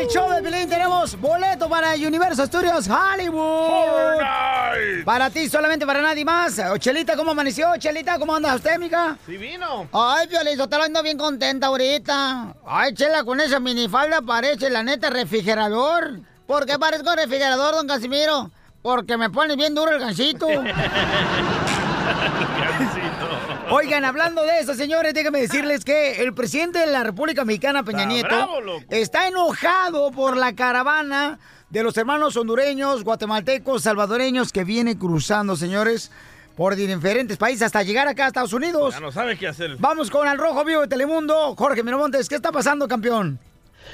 El show de Pilín tenemos boleto para Universo Studios Hollywood. Para ti, solamente para nadie más. Oh, Chelita, ¿cómo amaneció? Chelita, ¿cómo anda usted, amiga? Sí vino. Ay, Piolín, Sotelo, ando bien contenta ahorita. Ay, Chela, con esa minifalda parece, la neta, refrigerador. ¿Por qué parezco refrigerador, don Casimiro? Porque me pone bien duro el gancito. Oigan, hablando de eso, señores, déjenme decirles que el presidente de la República Mexicana, Peña Está Nieto, bravo, está enojado por la caravana de los hermanos hondureños, guatemaltecos, salvadoreños que viene cruzando, señores, por diferentes países hasta llegar acá a Estados Unidos. Ya no sabe qué hacer. Vamos con el Rojo Vivo de Telemundo. Jorge Miramontes, ¿qué está pasando, campeón?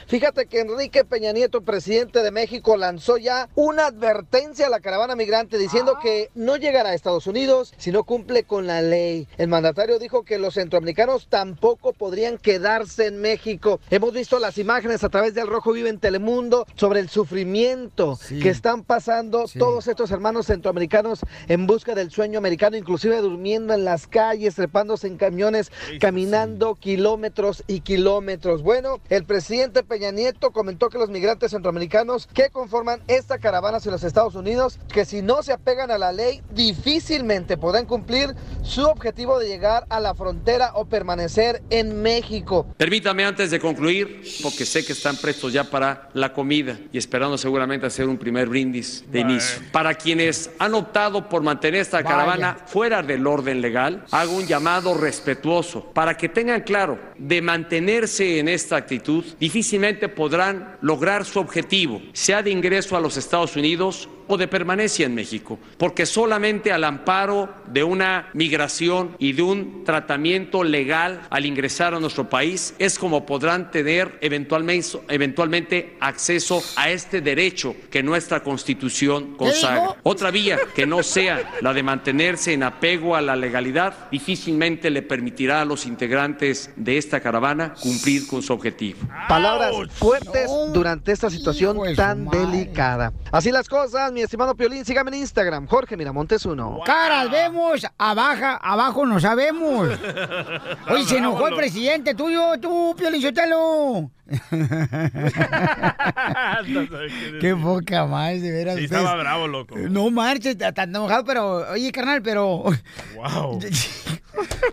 Fíjate que Enrique Peña Nieto, presidente de México, lanzó ya una advertencia a la caravana migrante diciendo que no llegará a Estados Unidos si no cumple con la ley. El mandatario dijo que los centroamericanos tampoco podrían quedarse en México. Hemos visto las imágenes a través del Rojo Vive en Telemundo sobre el sufrimiento que están pasando todos estos hermanos centroamericanos en busca del sueño americano, inclusive durmiendo en las calles, trepándose en camiones, caminando kilómetros y kilómetros. Bueno, el presidente Peña Nieto comentó que los migrantes centroamericanos que conforman esta caravana hacia los Estados Unidos, que si no se apegan a la ley, difícilmente podrán cumplir su objetivo de llegar a la frontera o permanecer en México. Permítame antes de concluir, porque sé que están prestos ya para la comida y esperando seguramente hacer un primer brindis de inicio. Para quienes han optado por mantener esta Vaya. caravana fuera del orden legal, hago un llamado respetuoso para que tengan claro, de mantenerse en esta actitud, difícilmente podrán lograr su objetivo, sea de ingreso a los Estados Unidos o de permanencia en México, porque solamente al amparo de una migración y de un tratamiento legal al ingresar a nuestro país es como podrán tener eventualmente, eventualmente acceso a este derecho que nuestra Constitución consagra. Otra vía que no sea la de mantenerse en apego a la legalidad difícilmente le permitirá a los integrantes de esta caravana cumplir con su objetivo. Palabras fuertes durante esta situación tan delicada. Así las cosas, mi estimado Piolín, sígame en Instagram, Jorge Miramontes uno. Caras vemos, abajo, abajo no sabemos. Oye, se enojó el presidente tuyo, tú, Piolín Sotelo. Qué poca más, de veras. Sí, ustedes- estaba bravo, loco. No marches, está tan enojado, pero, oye, carnal, pero... Wow.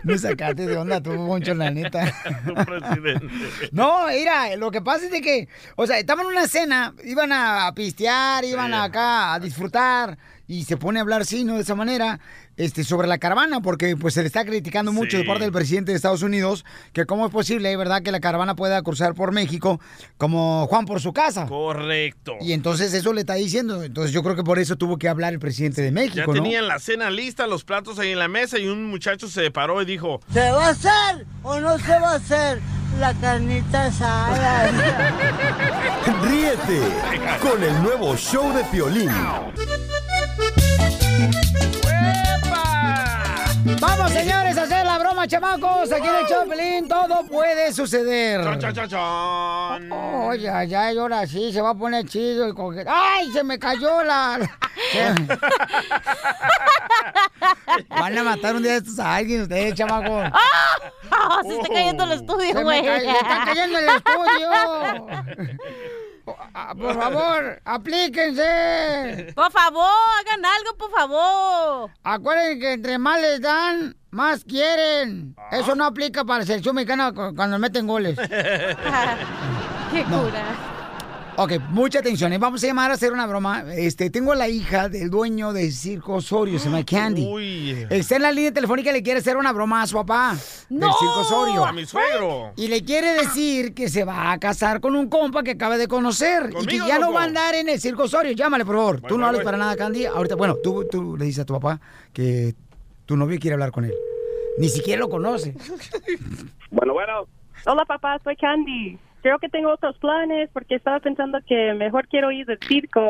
Me sacaste de onda tú, Moncho, la neta. Tu presidente. No, mira, lo que pasa es de que, o sea, estaban en una cena, iban a pistear, iban acá a disfrutar, y se pone a hablar, sí, ¿no? De esa manera, este, sobre la caravana, porque pues se le está criticando mucho de parte del presidente de Estados Unidos, que cómo es posible, ¿verdad?, que la caravana pueda cruzar por México como Juan por su casa. Correcto. Y entonces eso le está diciendo, entonces yo creo que por eso tuvo que hablar el presidente de México, Ya ¿no? tenían la cena lista, los platos ahí en la mesa y un muchacho se paró y dijo, ¿Se va a hacer o no se va a hacer la carnita asada? Ríete con el nuevo show de Piolín. Vamos, señores, a hacer la broma, chamacos. Aquí en el Chopelín todo puede suceder. Oye, ya, y ahora sí se va a poner chido el coquete. ¡Ay, se me cayó la... Van a matar un día de estos a alguien ustedes, chamacos. ¡Ah! Se está cayendo el estudio, Se me güey. ca- se está cayendo el estudio. Ah, Por favor, aplíquense. Por favor, hagan algo, por favor. Acuérdense que entre más les dan, más quieren. Eso no aplica para la selección mexicana cu- cuando meten goles. Qué No. Ok, mucha atención. ¿eh? Vamos a llamar a hacer una broma. Este, tengo a la hija del dueño del Circo Osorio, se llama Candy. Uy. Está en la línea telefónica y le quiere hacer una broma a su papá del Circo Osorio. A mi suegro. Y le quiere decir que se va a casar con un compa que acaba de conocer. y que ya no loco. va a andar en el Circo Osorio. Llámale, por favor. tú no hables para nada, Candy. Ahorita, bueno, tú, tú le dices a tu papá que tu novio quiere hablar con él. Ni siquiera lo conoce. Bueno, bueno. Hola, papá, soy Candy. Creo que tengo otros planes porque estaba pensando que mejor quiero ir del circo.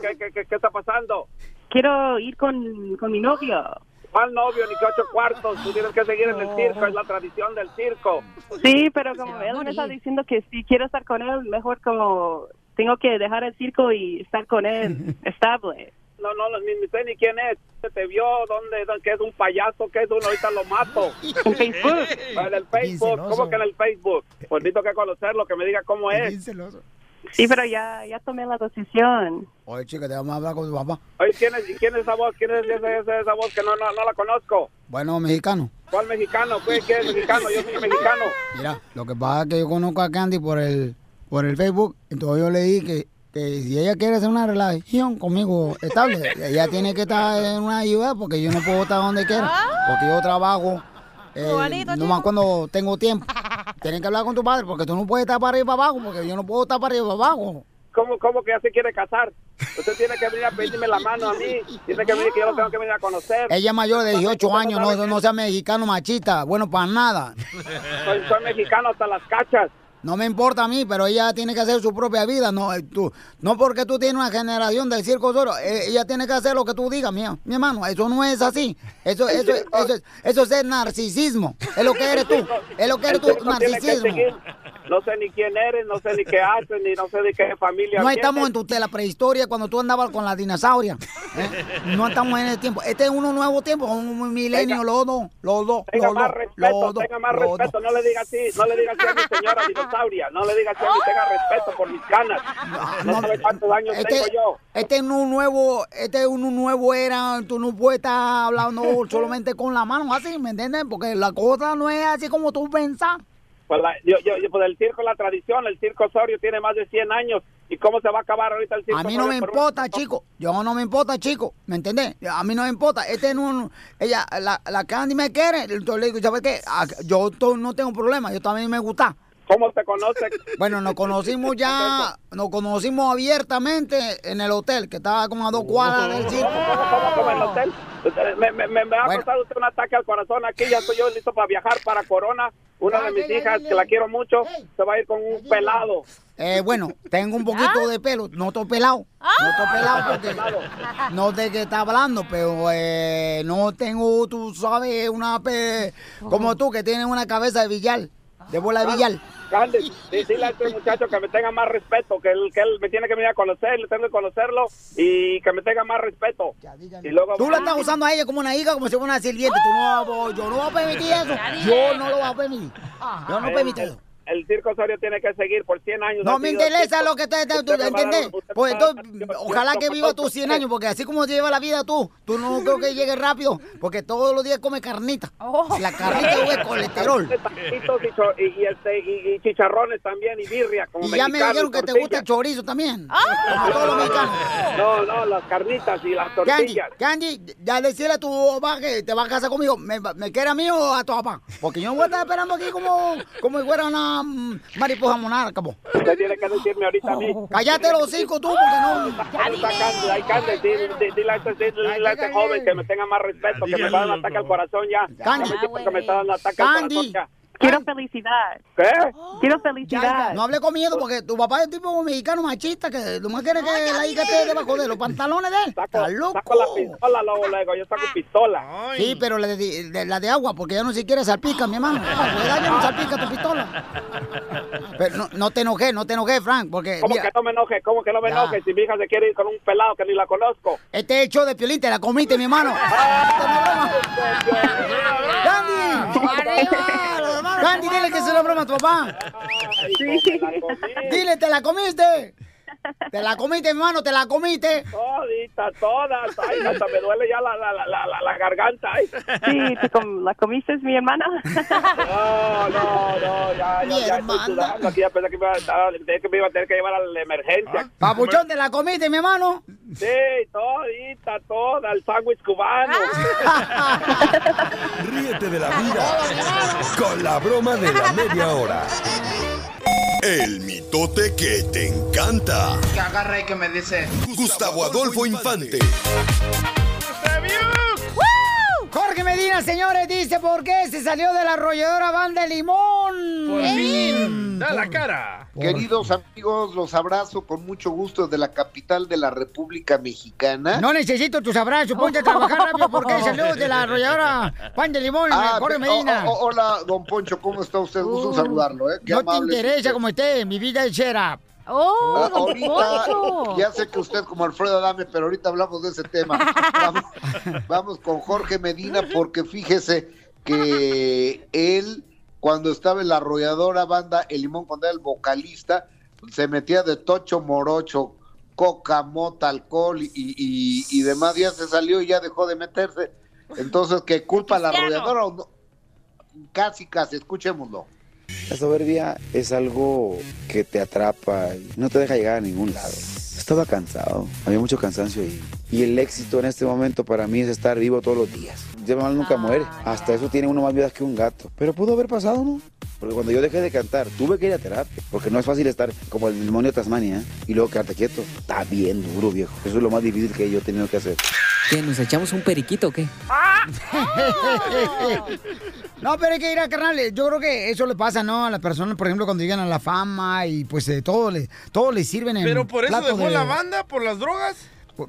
¿Qué, qué, qué, qué está pasando? Quiero ir con, con mi novio. ¿Cuál novio ni que ocho cuartos? Tú tienes que seguir en el circo, es la tradición del circo. Sí, pero como él me está diciendo que si quiero estar con él, mejor como tengo que dejar el circo y estar con él estable. No, no, no, ni, ni sé ni quién es. Se te vio, ¿dónde? dónde- ¿Qué es un payaso? ¿Qué es uno? Ahorita lo mato. En Facebook. En el Facebook. ¿Cómo que en el Facebook? Pues necesito que conocerlo, que me diga cómo es. Sí, pero ya, ya tomé la decisión. Oye, chica, te vamos a hablar con tu papá. Oye, ¿quién es, quién es esa voz? ¿Quién es esa, esa, esa voz que no, no, no la conozco? Bueno, mexicano. ¿Cuál mexicano? ¿Qué, qué es mexicano? Yo soy mexicano. Mira, lo que pasa es que yo conozco a Candy por el, por el Facebook, entonces yo le dije que, que si ella quiere hacer una relación conmigo estable, ella tiene que estar en una ayuda porque yo no puedo estar donde quiera, porque yo trabajo eh, Bonito, nomás cuando tengo tiempo. Tienes que hablar con tu padre porque tú no puedes estar para arriba y para abajo, porque yo no puedo estar para arriba y para abajo. ¿Cómo, ¿Cómo que ya se quiere casar? Usted tiene que venir a pedirme la mano a mí. Tiene que venir que yo lo tengo que venir a conocer. Ella es mayor de 18 años, no, no sea mexicano machista, bueno, para nada. Soy, soy mexicano hasta las cachas. No me importa a mí, pero ella tiene que hacer su propia vida. No, eh, tú, no porque tú tienes una generación del circo solo, eh, ella tiene que hacer lo que tú digas, mi, mi hermano. Eso no es así. Eso, eso, eso, es- eso es el narcisismo. Es lo que eres tú. Es lo que eres tú, narcisismo. No sé ni quién eres, no sé ni qué haces, ni no sé de qué familia No vienes. estamos en tu tela prehistoria cuando tú andabas con la dinosauria. ¿eh? No estamos en ese tiempo. Este es uno nuevo tiempo, un milenio, los dos, los dos, Tenga los más dos, respeto, los tenga más los dos. respeto, no le diga así, no le diga así a mi señora dinosauria, no le diga así a mí, tenga respeto por mis canas. No, sabe cuántos años Este, tengo yo. este es un nuevo, este es un nuevo era, tú no puedes estar hablando solamente con la mano así, ¿me entiendes? Porque la cosa no es así como tú pensás. Pues, la- yo, yo, yo- pues el circo es la tradición, el circo Osorio tiene más de 100 años. ¿Y cómo se va a acabar ahorita el circo A mí no me un- importa, chico. Yo no me importa, chico. ¿Me entendés? A mí no me importa. Este no- ella, la, la Candy me quiere. Entonces le digo, ¿sabes qué? Ah, Yo no tengo problema. Yo también me gusta. ¿Cómo te conoce? Bueno, nos conocimos ya, nos conocimos abiertamente en el hotel, que estaba como a dos cuadras del circo. ¿Cómo, cómo en el hotel? Me, me, me, me va a Bueno. causar usted un ataque al corazón aquí, ya estoy yo listo para viajar para Corona. Una de mis hijas, que la quiero mucho, se va a ir con un pelado. Eh, bueno, tengo un poquito de pelo, no estoy pelado. No estoy pelado porque no sé qué está hablando, pero eh, no tengo, tú sabes, una pe... como tú que tienes una cabeza de billar, de bola de billar. Grande, di- dile a este muchacho que me tenga más respeto, que él, que él me tiene que venir a conocer, le tengo que conocerlo y que me tenga más respeto. Y luego Tú la estás usando a ella como una hija, como si fuera una sirvienta. Tú no, yo no voy a permitir eso. Yo no lo voy a permitir. Yo no permito el- eso. El circo Osorio tiene que seguir por 100 años. No me interesa lo que va a dar- ¿entendés? Pues entonces, ojalá que viva tus 100 años, porque así como lleva la vida tú, tú no creo que llegue rápido, porque todos los días come carnita. La carnita es colesterol. Y, y, este, y, y chicharrones también y birria. Como Y ya me dijeron que te gusta el chorizo también. Como todos los mexicanos. No, no, las carnitas y las Candy, tortillas. Candy, ya decirle a tu papá que te vas a casar conmigo. ¿Me, me quiere a mí o a tu papá? Porque yo no voy a estar esperando aquí como, como si fuera una mm, mariposa monarca. Usted tiene que decirme ahorita a mí. Cállate los hocico tú, porque no... Ahí Candy, dile, a este, a joven que me tenga más respeto, que me está dando ataque al corazón ya. Candy. Ya me siento que me está dando ataque al corazón ya. Quiero felicidad. ¿Qué? Quiero Ya, felicidad. no hable con miedo porque tu papá es tipo mexicano machista que nomás quiere que la hija esté debajo de los pantalones de él. Está loco. Saco la pistola luego, luego, yo saco pistola. Sí, pero la de, de- la de agua, porque ya no siquiera salpica, mi hermano. Edad ya no salpica tu pistola. Pero no, no te enojé, no te enojé, Frank, porque ¿Cómo mira, que no me enoje? ¿Cómo que no me Ya. enoje? Si mi hija se quiere ir con un pelado que ni la conozco. este hecho de piolín te la comiste, mi hermano. ¡Candy! ¡Candy, dile que se lo broma a tu papá! ¡Dile, te la comiste! ¡Te la comiste, mi hermano, te la comiste! Toditas, todas. Ay, hasta me duele ya la, la, la, la, la- garganta. Ay. Sí, ¿tú com- ¿la comiste, mi hermana? No, no, no, ya, Mi ya, ya estoy hermana. sudando aquí. Ya pensé que me, iba que me iba a tener que llevar a la emergencia. Papuchón, ¿te la comiste, mi hermano? Sí, todita, toda, el sándwich cubano. Ríete de la vida con la broma de la media hora. El mitote que te encanta. Que agarra y que me dice. Gustavo Adolfo Infante. Jorge Medina, señores, dice por qué se salió de la arrolladora banda de limón. Por fin, da la cara. Queridos amigos, los abrazo con mucho gusto desde la capital de la República Mexicana. No necesito tus abrazos, ponte a trabajar rápido porque saludos de la arrolladora Pan de Limón, Ah, Jorge Medina. hola, don Poncho, ¿cómo está usted? Gusto en saludarlo, ¿eh? Qué no te amable interesa usted. como esté, mi vida es share up. ¡Oh, Ah, ahorita, ya sé que usted como Alfredo Adame, pero ahorita hablamos de ese tema. Vamos, vamos con Jorge Medina porque fíjese que él, cuando estaba en la arrolladora banda El Limón, cuando era el vocalista, se metía de tocho morocho, coca, mota, alcohol y, y- y demás, ya se salió y ya dejó de meterse. Entonces, ¿qué culpa la arrolladora o no? Casi, casi, escuchémoslo. La soberbia es algo que te atrapa y no te deja llegar a ningún lado. Estaba cansado, había mucho cansancio y, y el éxito en este momento para mí es estar vivo todos los días. Ya mal nunca muere, hasta eso tiene uno más vidas que un gato. Pero pudo haber pasado, ¿no? Porque cuando yo dejé de cantar, tuve que ir a terapia, porque no es fácil estar como el demonio de Tasmania ¿eh? y luego quedarte quieto. Está bien duro, viejo. Eso es lo más difícil que yo he tenido que hacer. ¿Qué? ¿Nos echamos un periquito o qué? No, pero hay que ir a carnal. Yo creo que eso le pasa, ¿no? A las personas, por ejemplo, cuando llegan a la fama y pues eh, todo le, todo le sirven en Pero por eso dejó de- la banda, por las drogas.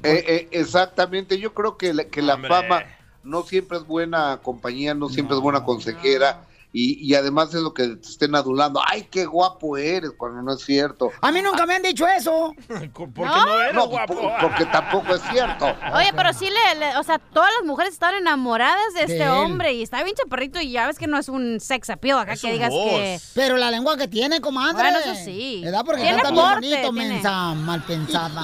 Eh, eh, exactamente, yo creo que la, que la Hombre. fama no siempre es buena compañía, no siempre es buena consejera y, y además es lo que te estén adulando. Ay, qué guapo eres, cuando no es cierto. A mí nunca me han dicho eso. Porque no eres No, guapo. po- porque tampoco es cierto. Oye, pero sí le, le- o sea, todas las mujeres están enamoradas de De este él. hombre y está bien chaparrito y ya ves que no es un sex appeal acá que digas que... Pero la lengua que tiene, comadre. Bueno, eso sí. ¿Verdad? Porque Tiene canta bien bonito, tiene. mensa, mal pensada.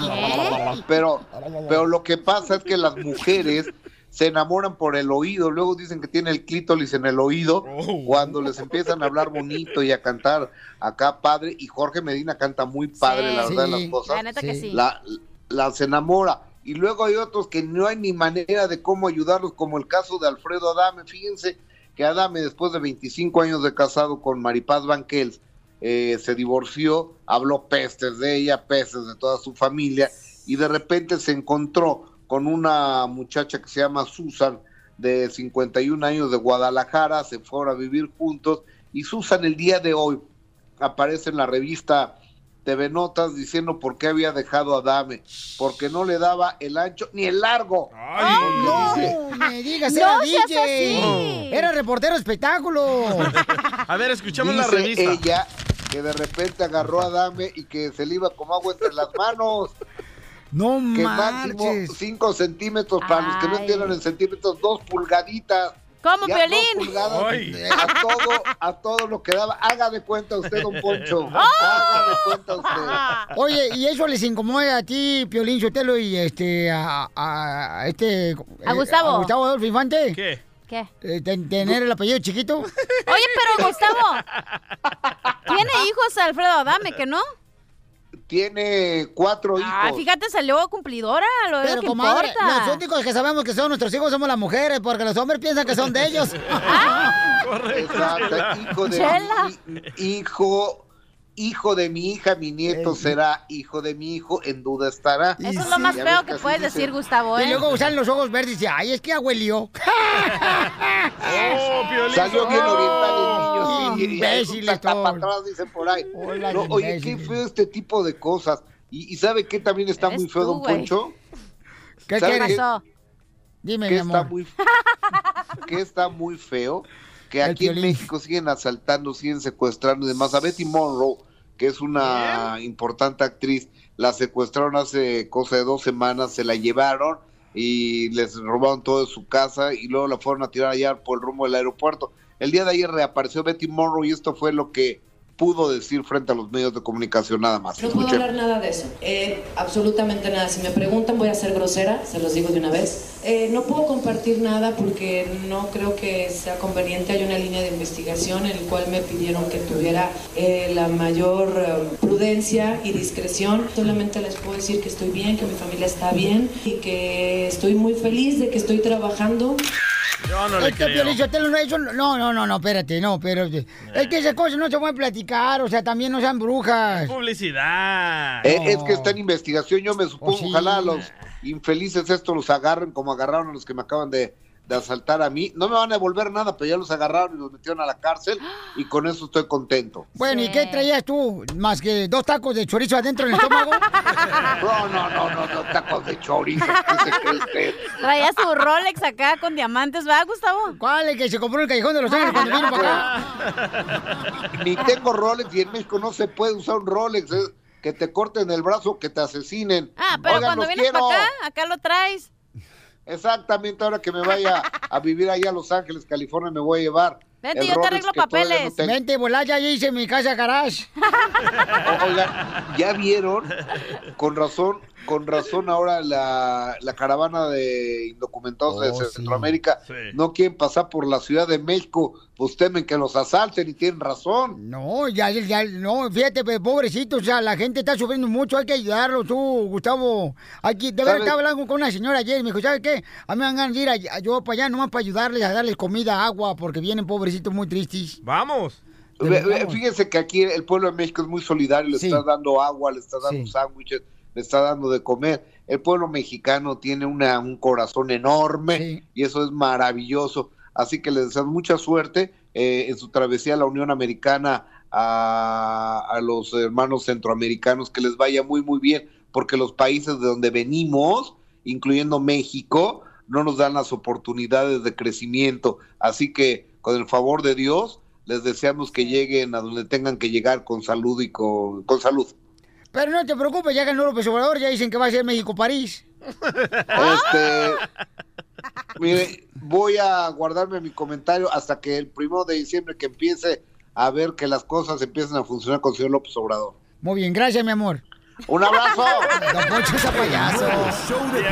Pero, pero lo que pasa es que las mujeres se enamoran por el oído, luego dicen que tiene el clítoris en el oído cuando les empiezan a hablar bonito y a cantar acá padre y Jorge Medina canta muy padre, Sí. la verdad, Sí. las cosas. La neta que sí. La- las enamora. Y luego hay otros que no hay ni manera de cómo ayudarlos, como el caso de Alfredo Adame. Fíjense que Adame, después de 25 años de casado con Maripaz Banquels, eh, se divorció, habló pestes de ella, pestes de toda su familia, y de repente se encontró con una muchacha que se llama Susan, de 51 años de Guadalajara, se fueron a vivir juntos, y Susan el día de hoy aparece en la revista TV Notas diciendo por qué había dejado a Dame, porque no le daba el ancho ni el largo. No, Dice, me digas, No era DJ. así. Era reportero espectáculo. A ver, escuchamos la revista. ella que de repente agarró a Dame y que se le iba como agua entre las manos. No que máximo marches. 5 centímetros, para los que no entiendan en centímetros, dos pulgaditas. ¿Cómo, Ya, Piolín? dos pulgadas, eh, a todo, a todo lo que daba. Haga de cuenta usted, don Poncho. Haga de cuenta usted. Oye, ¿y eso les incomoda a ti, Piolín Sotelo, y este, a, a- a este... A Gustavo. A Gustavo Adolfo Infante? ¿Qué? ¿Qué? Eh, ten- ¿Tener el apellido chiquito? Oye, pero Gustavo, ¿tiene hijos Alfredo Adame, que no? Tiene cuatro hijos. Ah, fíjate, salió cumplidora, lo Pero, lo que comadre, importa. los únicos que sabemos que son nuestros hijos somos las mujeres, porque los hombres piensan que son de ellos. Correcto. Exacto, hijo de Chela. mi hijo, hijo de mi hija, mi nieto Ey. será hijo de mi hijo, en duda estará. Y Eso es sí, lo más feo que puedes dice. decir, Gustavo, Y ¿eh? luego usan los ojos verdes y dice, ay, es que abuelió. Oh. Salió bien oriental y- y Imbéciles está para atrás, dicen por ahí. Hola, No, oye, qué feo este tipo de cosas. Y, y ¿sabe qué también está muy feo, tú, don. Poncho? ¿Qué ¿Sabe ¿Qué pasó? Dime, que mi está amor. muy que está muy feo que El aquí en. México siguen asaltando, siguen secuestrando y demás. A Betty Monroe, que es una importante actriz, la secuestraron hace cosa de dos semanas, se la llevaron y les robaron todo de su casa y luego la fueron a tirar allá por el rumbo del aeropuerto. El día de ayer reapareció Betty Monroe y esto fue lo que pudo decir frente a los medios de comunicación nada más. No puedo hablar nada de eso, Eh, absolutamente nada. Si me preguntan voy a ser grosera, se los digo de una vez. Eh, no puedo compartir nada porque no creo que sea conveniente. Hay una línea de investigación en la cual me pidieron que tuviera eh, la mayor eh, prudencia y discreción. Solamente les puedo decir que estoy bien, que mi familia está bien y que estoy muy feliz de que estoy trabajando. Yo no le Es que creo. Piolín Sotelo, no, eso no, no, no, no, espérate, no, pero es que esas cosas no se pueden platicar, o sea, también no sean brujas. Publicidad. Eh, Es que está en investigación, yo me supongo, Oh, sí. ojalá los infelices estos los agarren como agarraron a los que me acaban de, de asaltar a mí. No me van a devolver nada, pero ya los agarraron y los metieron a la cárcel y con eso estoy contento. Bueno, ¿y qué traías tú? ¿Más que dos tacos de chorizo adentro en el estómago? No, no, no, no, no tacos de chorizo. ¿qué se cree usted? Traía su Rolex acá con diamantes, ¿va, Gustavo? ¿Cuál? El que se compró en el Callejón de los Ángeles cuando vino para acá. Ni tengo Rolex y en México no se puede usar un Rolex. que te corten el brazo, que te asesinen. Ah, pero Oigan, cuando vienes para acá, acá lo traes. Exactamente, ahora que me vaya a vivir allá a Los Ángeles, California, me voy a llevar. Vente, el yo te arreglo no papeles. tengo. Vente, volá, ya hice mi casa garage. Oigan, ¿ya vieron? Con razón, con razón ahora la, la caravana de indocumentados Oh, de sí. Centroamérica no quieren pasar por la Ciudad de México, pues temen que los asalten y tienen razón. No, ya, ya, no, fíjate, pues, pobrecito, o sea, la gente está sufriendo mucho, hay que ayudarlo, tú, Gustavo. Aquí, de verdad, estaba hablando con una señora ayer, me dijo, ¿sabes qué? A mí me van de ir a- a- yo para allá nomás para ayudarles a darles comida, agua, porque vienen pobrecitos muy tristes. Vamos. Fíjense que aquí el pueblo de México es muy solidario, le Sí. está dando agua, le está dando Sí. sándwiches, le está dando de comer. El pueblo mexicano tiene una, un corazón enorme y eso es maravilloso. Así que les deseamos mucha suerte eh, en su travesía a la Unión Americana, a, a los hermanos centroamericanos, que les vaya muy, muy bien, porque los países de donde venimos, incluyendo México, no nos dan las oportunidades de crecimiento. Así que, con el favor de Dios, les deseamos que lleguen a donde tengan que llegar con salud y con, con salud. Pero no te preocupes, ya ganó López Obrador, ya dicen que va a ser México-París. Este, mire, voy a guardarme mi comentario hasta que el primero de diciembre que empiece a ver que las cosas empiecen a funcionar con el señor López Obrador. Muy bien, gracias, mi amor. Un abrazo. Don Poncho es a payaso. Show de.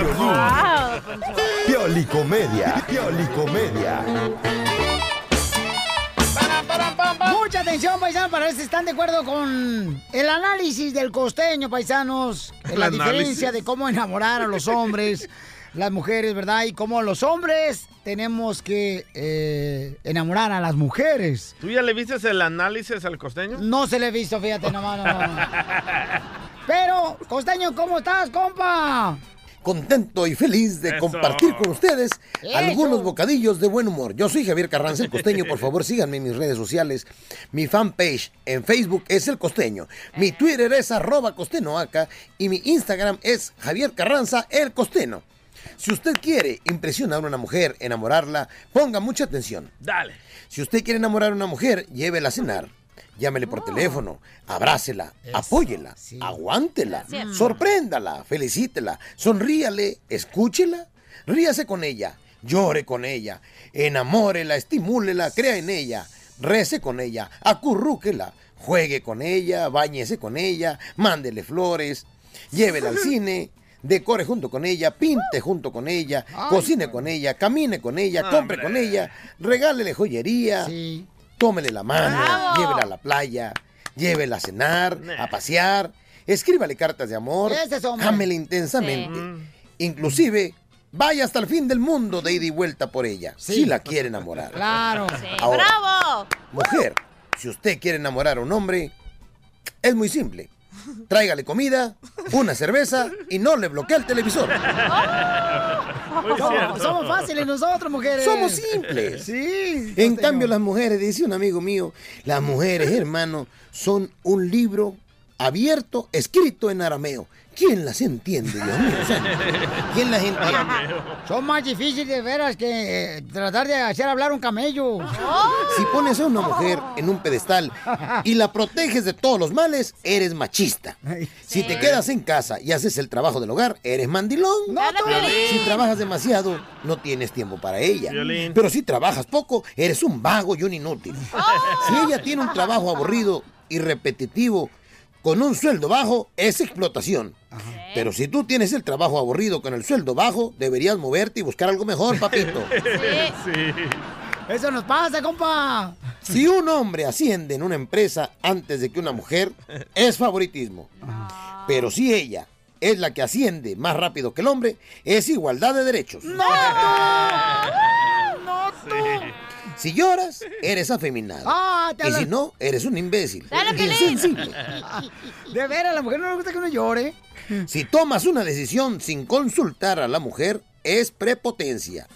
Piolicomedia. Piolicomedia. Mucha atención, paisanos, para ver si están de acuerdo con el análisis del costeño, paisanos. La análisis. diferencia de cómo enamorar a los hombres, las mujeres, ¿verdad? Y cómo los hombres tenemos que eh, enamorar a las mujeres. ¿Tú ya le viste el análisis al costeño? No se le he visto, fíjate, nomás, no, no. Pero, costeño, ¿cómo estás, compa? Contento y feliz de Eso. compartir con ustedes Eso. algunos bocadillos de buen humor. Yo soy Javier Carranza, el costeño. Por favor, síganme en mis redes sociales. Mi fanpage en Facebook es El Costeño. Mi Twitter es arroba costenoaca. Y mi Instagram es Javier Carranza, el costeño. Si usted quiere impresionar a una mujer, enamorarla, ponga mucha atención. Dale. Si usted quiere enamorar a una mujer, llévela a cenar. Llámele por teléfono, abrácela, apóyela, aguántela, Gracias. sorpréndala, felicítela, sonríale, escúchela, ríase con ella, llore con ella, enamórela, estimúlela, crea en ella, rece con ella, acurrúquela, juegue con ella, bañese con ella, mándele flores, llévela al cine, decore junto con ella, pinte junto con ella, cocine con ella, camine con ella, compre con ella, regálele joyería, tómele la mano, ¡Bravo! llévela a la playa, llévela a cenar, a pasear, escríbale cartas de amor, es ámele intensamente. Inclusive, vaya hasta el fin del mundo de ida y vuelta por ella, si la quiere enamorar. Claro. Ahora, ¡Bravo! Mujer, si usted quiere enamorar a un hombre, es muy simple. Tráigale comida, una cerveza y no le bloquee el televisor. Somos, somos fáciles nosotros, mujeres. Somos simples. Sí. En cambio, las mujeres, dice un amigo mío, las mujeres, hermano, son un libro abierto, escrito en arameo. ¿Quién las entiende, Dios mío? ¿Quién las entiende? Son más difíciles de veras que eh, tratar de hacer hablar un camello. Si pones a una mujer en un pedestal y la proteges de todos los males, eres machista. Si te quedas en casa y haces el trabajo del hogar, eres mandilón. Si trabajas demasiado, no tienes tiempo para ella. Pero si trabajas poco, eres un vago y un inútil. Si ella tiene un trabajo aburrido y repetitivo con un sueldo bajo, es explotación. Pero si tú tienes el trabajo aburrido con el sueldo bajo, deberías moverte y buscar algo mejor, papito. Eso nos pasa, compa. Si un hombre asciende en una empresa antes de que una mujer, es favoritismo. Pero si ella es la que asciende más rápido que el hombre, es igualdad de derechos. ¡No! ¡No tú! Si lloras, eres afeminado. Ah, te y si no, eres un imbécil. Insensible. De veras, a la mujer no le gusta que uno llore. Si tomas una decisión sin consultar a la mujer, es prepotencia.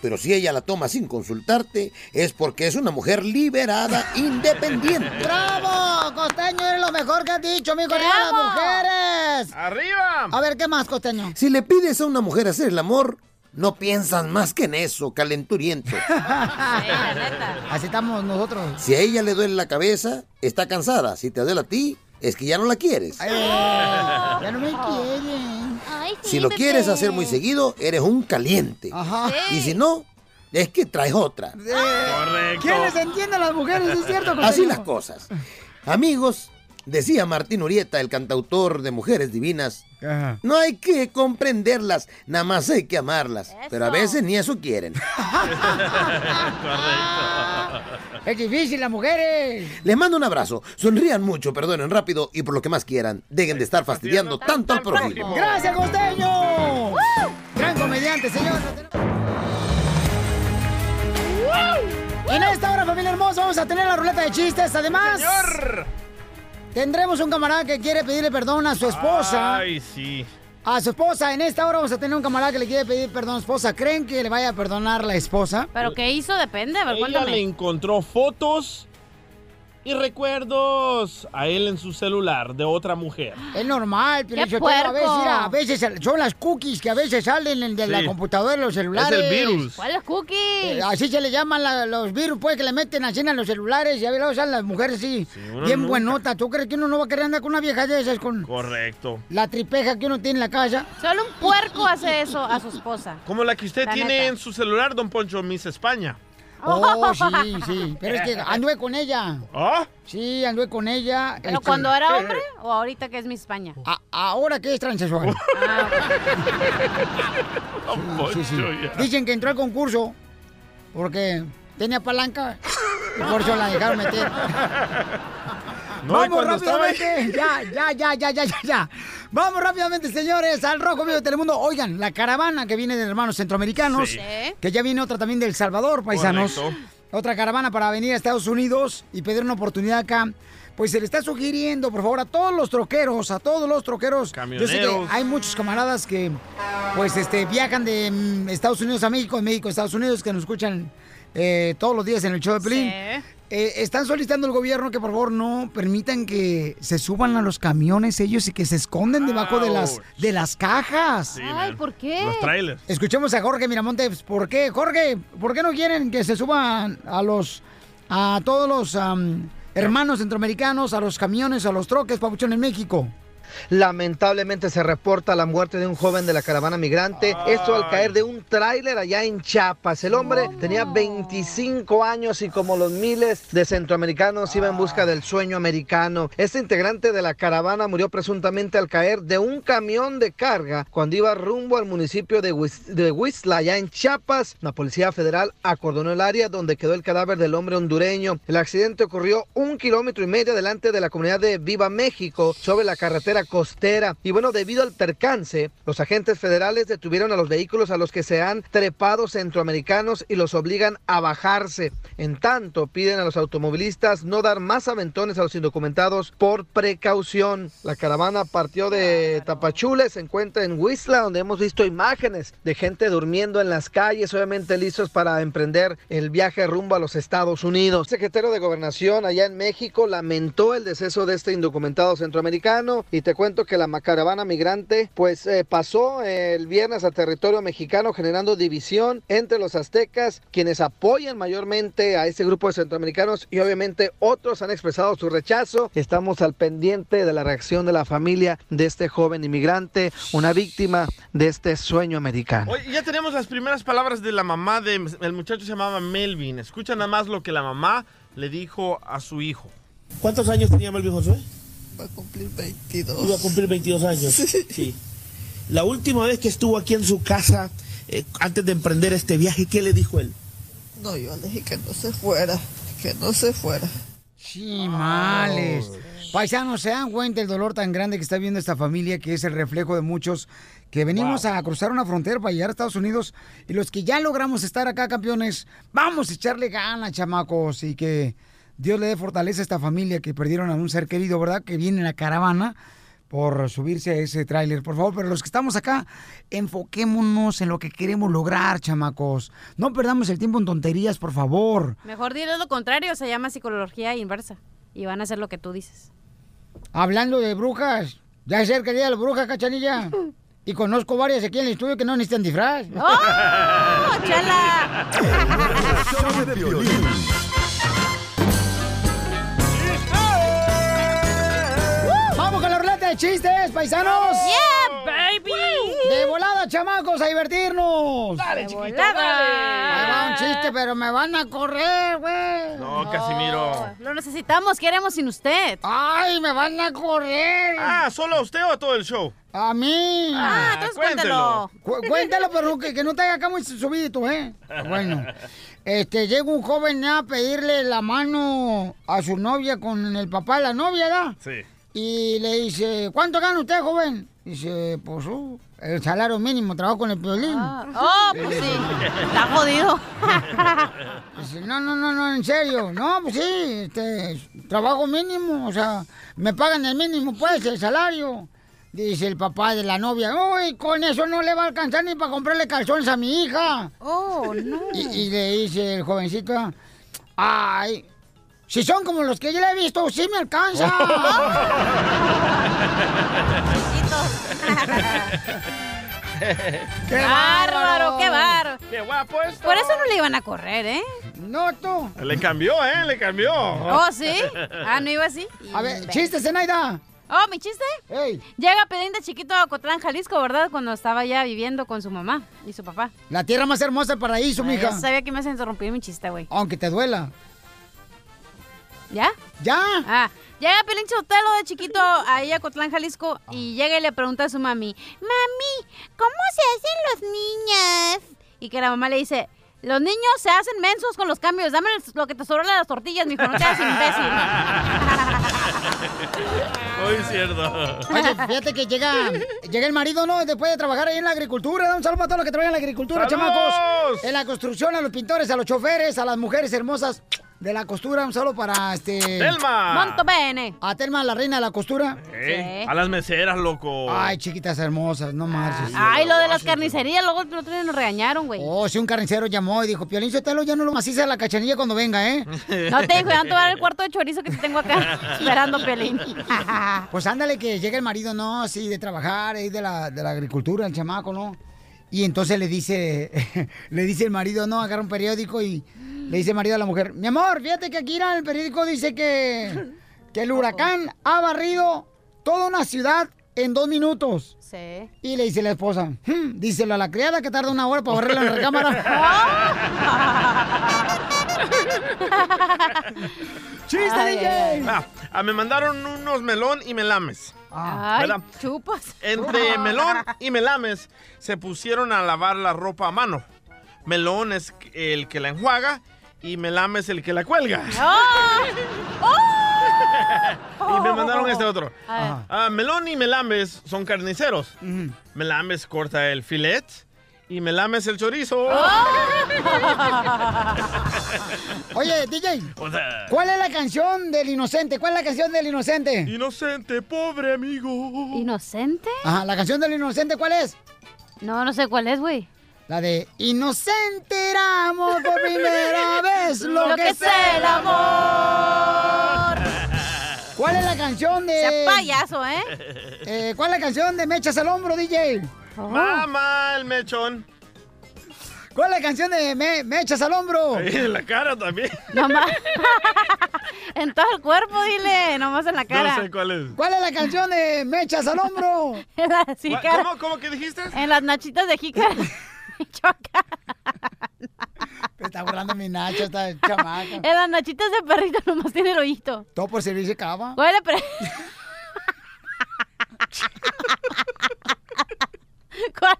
Pero si ella la toma sin consultarte, es porque es una mujer liberada, independiente. ¡Bravo! Costeño, eres lo mejor que has dicho, amigo. ¡Arriba las mujeres! ¡Arriba! A ver, ¿qué más, Costeño? Si le pides a una mujer hacer el amor, no piensas más que en eso, calenturiento. Así estamos nosotros. Si a ella le duele la cabeza, está cansada. Si te duele a ti, es que ya no la quieres. Eh, ya no me quieren. Si lo quieres hacer muy seguido, eres un caliente. Ajá. Y si no, es que traes otra. ¿Quiénes entienden a las mujeres? ¿Es cierto, Así las cosas. Amigos, decía Martín Urieta, el cantautor de Mujeres Divinas, no hay que comprenderlas, nada más hay que amarlas. Pero a veces ni eso quieren. Es difícil, las mujeres. Les mando un abrazo. Sonrían mucho, perdonen rápido y por lo que más quieran. Dejen de estar fastidiando tanto al prójimo. ¡Gracias, Costeño! Gran comediante, señor. En esta hora, familia hermosa, vamos a tener la ruleta de chistes. Además, tendremos un camarada que quiere pedirle perdón a su esposa. Ay, sí. A su esposa. En esta hora vamos a tener un camarada que le quiere pedir perdón a su esposa. ¿Creen que le vaya a perdonar la esposa? ¿Pero qué hizo? Depende, a ver, Ella le encontró fotos y recuerdos a él en su celular de otra mujer. Es normal, pero ¡Qué a veces, mira, a veces son las cookies que a veces salen de la Sí. computadora de los celulares. virus. ¿Cuáles cookies? Eh, así se le llaman la- los virus, pues, que le meten así en los celulares y a luego salen las mujeres así, uno bien nunca- buenota. ¿Tú crees que uno no va a querer andar con una vieja de esas con Correcto. la tripeja que uno tiene en la casa? Solo un puerco hace eso a su esposa. Como la que usted La tiene neta. en su celular, don Poncho, Miss España. Oh, sí, sí. Pero es que anduve con ella. ¿Ah? Sí, anduve con ella. ¿Pero este, cuando era hombre o ahorita que es mi España? a- ahora que es transexual. Don Sí, sí. Ya. Dicen que entró al concurso porque tenía palanca y por eso la dejaron meter. No, Vamos cuando estaba rápidamente. Ya, ya, ya, ya, ya, ya, ya. Vamos rápidamente, señores, al Rojo Vivo de Telemundo. Oigan, la caravana que viene de hermanos centroamericanos, Sí. que ya viene otra también del Salvador, paisanos. Correcto. Otra caravana para venir a Estados Unidos y pedir una oportunidad acá. Pues se le está sugiriendo, por favor, a todos los troqueros, a todos los troqueros. Yo sé que hay muchos camaradas que, pues, este, viajan de mm, Estados Unidos a México, de México a Estados Unidos, que nos escuchan eh, todos los días en el show de Pelín. Sí. Eh, están solicitando al gobierno que por favor no permitan que se suban a los camiones ellos y que se esconden debajo de las, de las cajas. Sí, Ay, man. ¿por qué? Los trailers. Escuchemos a Jorge Miramontes. ¿Por qué? Jorge, ¿por qué no quieren que se suban a los a todos los hermanos centroamericanos, a los camiones, a los troques, papuchón en México? Lamentablemente se reporta la muerte de un joven de la caravana migrante. Esto al caer de un tráiler allá en Chiapas. El hombre tenía 25 años y como los miles de centroamericanos iba en busca del sueño americano. Este integrante de la caravana murió presuntamente al caer de un camión de carga cuando iba rumbo al municipio de, Huis- de Huistla, allá en Chiapas. La policía federal acordonó el área donde quedó el cadáver del hombre hondureño. El accidente ocurrió un kilómetro y medio delante de la comunidad de Viva México, sobre la carretera costera. Y bueno, debido al percance, los agentes federales detuvieron a los vehículos a los que se han trepado centroamericanos y los obligan a bajarse. En tanto, piden a los automovilistas no dar más aventones a los indocumentados por precaución. La caravana partió de Tapachule, se encuentra en Whistla, donde hemos visto imágenes de gente durmiendo en las calles, obviamente listos para emprender el viaje rumbo a los Estados Unidos. El secretario de Gobernación allá en México lamentó el deceso de este indocumentado centroamericano y te cuento que la caravana migrante pues eh, pasó eh, el viernes a territorio mexicano generando división entre los aztecas, quienes apoyan mayormente a este grupo de centroamericanos y obviamente otros han expresado su rechazo. Estamos al pendiente de la reacción de la familia de este joven inmigrante, una víctima de este sueño americano. Oye, ya tenemos las primeras palabras de la mamá de el muchacho se llamaba Melvin. Escucha nada más lo que la mamá le dijo a su hijo. ¿Cuántos años tenía Melvin Josué? Va a cumplir 22. Iba a cumplir 22 años. Sí. La última vez que estuvo aquí en su casa, eh, antes de emprender este viaje, ¿qué le dijo él? No, yo le dije que no se fuera, que no se fuera. Chimales. Paisanos, ¿se dan cuenta el dolor tan grande que está viendo esta familia, que es el reflejo de muchos que venimos a cruzar una frontera para llegar a Estados Unidos y los que ya logramos estar acá, campeones, vamos a echarle ganas, chamacos, y que Dios le dé fortaleza a esta familia que perdieron a un ser querido, ¿verdad? Que viene en la caravana por subirse a ese tráiler, por favor. Pero los que estamos acá, enfoquémonos en lo que queremos lograr, chamacos. No perdamos el tiempo en tonterías, por favor. Mejor diles lo contrario, se llama psicología inversa. Y van a hacer lo que tú dices. Hablando de brujas, ya es cerca el día de la bruja, cachanilla. Y conozco varias aquí en el estudio que no necesitan disfraz. ¡Oh, chela! de chistes, paisanos! ¡Yeah, baby! ¡De volada, chamacos, a divertirnos! Dale, De chiquito, volada. dale. Ahí va un chiste, pero me van a correr, güey. No, Casimiro. Lo necesitamos, ¿qué haremos sin usted? ¡Ay, me van a correr! Ah, ¿solo a usted o a todo el show? ¡A mí! Ah, entonces cuéntalo. Cu- cuéntalo, pero que, que no te haga acá muy subidito, ¿eh? Bueno, este, llega un joven a pedirle la mano a su novia con el papá de la novia, ¿verdad? Sí. Y le dice, ¿cuánto gana usted, joven? Dice, pues, uh, el salario mínimo, trabajo con el violín. Oh, pues sí. Está jodido. Dice, no, no, no, no, en serio. No, pues sí, este, trabajo mínimo, o sea, me pagan el mínimo, pues, el salario. Dice el papá de la novia, uy, con eso no le va a alcanzar ni para comprarle calzones a mi hija. Oh, no. Y, y le dice el jovencito, ay, si son como los que yo le he visto, sí me alcanza. ¡Qué bárbaro, qué bárbaro. ¡Qué guapo esto! Por eso no le iban a correr, ¿eh? No, tú. Le cambió, ¿eh? Le cambió. Oh, ¿sí? Ah, ¿no iba así? A ver, chiste, Zenaida. Oh, ¿mi chiste? Ey. Llega Pelín de chiquito a Cotlán, Jalisco, ¿verdad? Cuando estaba ya viviendo con su mamá y su papá. La tierra más hermosa del paraíso, Ay, mija. ya sabía que me ibas a interrumpir mi chiste, güey. Aunque te duela. ¿Ya? ¡Ya! Ah, llega Pelín Chotelo de chiquito ahí a Cotlán, Jalisco, y llega y le pregunta a su mami, Mami, ¿cómo se hacen los niños? Y que la mamá le dice, los niños se hacen mensos con los cambios, dame lo que te sobró de las tortillas, mijo, no te hagas imbécil. Muy cierto. Oye, fíjate que llega, llega el marido, ¿no? Después de trabajar ahí en la agricultura. Da un saludo a todos los que trabajan en la agricultura, ¡Saludos! chamacos. En la construcción, a los pintores, a los choferes, a las mujeres hermosas de la costura. Un saludo para este. ¡Telma! Monto bene. A Telma, la reina de la costura. A las meseras, loco. Ay, chiquitas hermosas, no marches. Ay, lo de las carnicerías, luego el otro día nos regañaron, güey. Oh, si un carnicero llamó y dijo, Piolín Sotelo ya no lo maciza la cachanilla cuando venga, ¿eh? No te dijo, ya no te voy a dar el cuarto de chorizo que te tengo acá esperando, Pelín. Pues ándale que llega el marido, ¿no? Así de trabajar, ahí de la, de la agricultura, el chamaco, ¿no? Y entonces le dice, le dice el marido, ¿no? Agarra un periódico y le dice el marido a la mujer, mi amor, fíjate que aquí en el periódico dice que, que el huracán ha barrido toda una ciudad en dos minutos. Sí. Y le dice la esposa, "Hmm", díselo a la criada que tarda una hora para barrerla en la recámara. ¡Chiste, Ay, DJ! Ah, ah, me mandaron unos melón y melames. Ay, ¿Verdad? chupas. Entre melón y melames se pusieron a lavar la ropa a mano. Melón es el que la enjuaga y melame es el que la cuelga. y me mandaron este otro. Ah, melón y melames son carniceros. Melames corta el filet y melames el chorizo. Oye, DJ, ¿cuál es la canción del inocente? ¿Cuál es la canción del inocente? Inocente, pobre amigo. ¿Inocente? Ajá, la canción del inocente, ¿cuál es? No, no sé cuál es, güey. La de Inocente éramos por primera vez lo, Lo que, es el amor. ¿Cuál es la canción de. Sea payaso, ¿eh? Eh, ¿Cuál es la canción de Mechas al hombro, DJ? Mamá, el mechón. ¿Cuál es la canción de Me- Mechas al hombro? Ahí en la cara también. Nomás. en todo el cuerpo, dile, nomás en la cara. No sé cuál es. ¿Cuál es la canción de Mechas al hombro? En las ¿Cuál- jícaras- ¿Cómo, ¿Cómo que dijiste? En las nachitas de jícara. Choca. Me está burlando mi Nacho, esta chamaca. En las nachitas de perrito nomás tiene el ojito. Todo por servirse cava. ¿Cuál es la pre- ¿Cuál?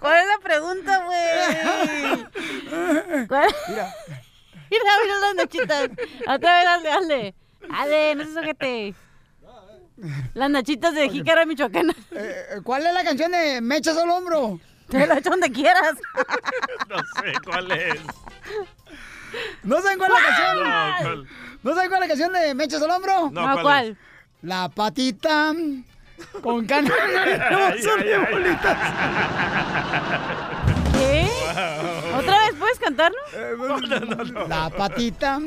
¿Cuál es la pregunta, güey? ¿Cuál? Mira. Mira, mira las nachitas. Otra vez, dale, dale. Dale, no se sujete. Las nachitas de jícara michoacana. Eh, ¿Cuál es la canción de Mechas al hombro? Te lo echo donde quieras. No sé cuál es. ¿No saben cuál es la canción? No, ¿cuál? ¿No saben cuál es la canción de Mechas al hombro? No, No, ¿cuál ¿cuál? La patita con canas. De bolitas. ¿Qué? ¿Otra vez puedes cantarlo? La patita.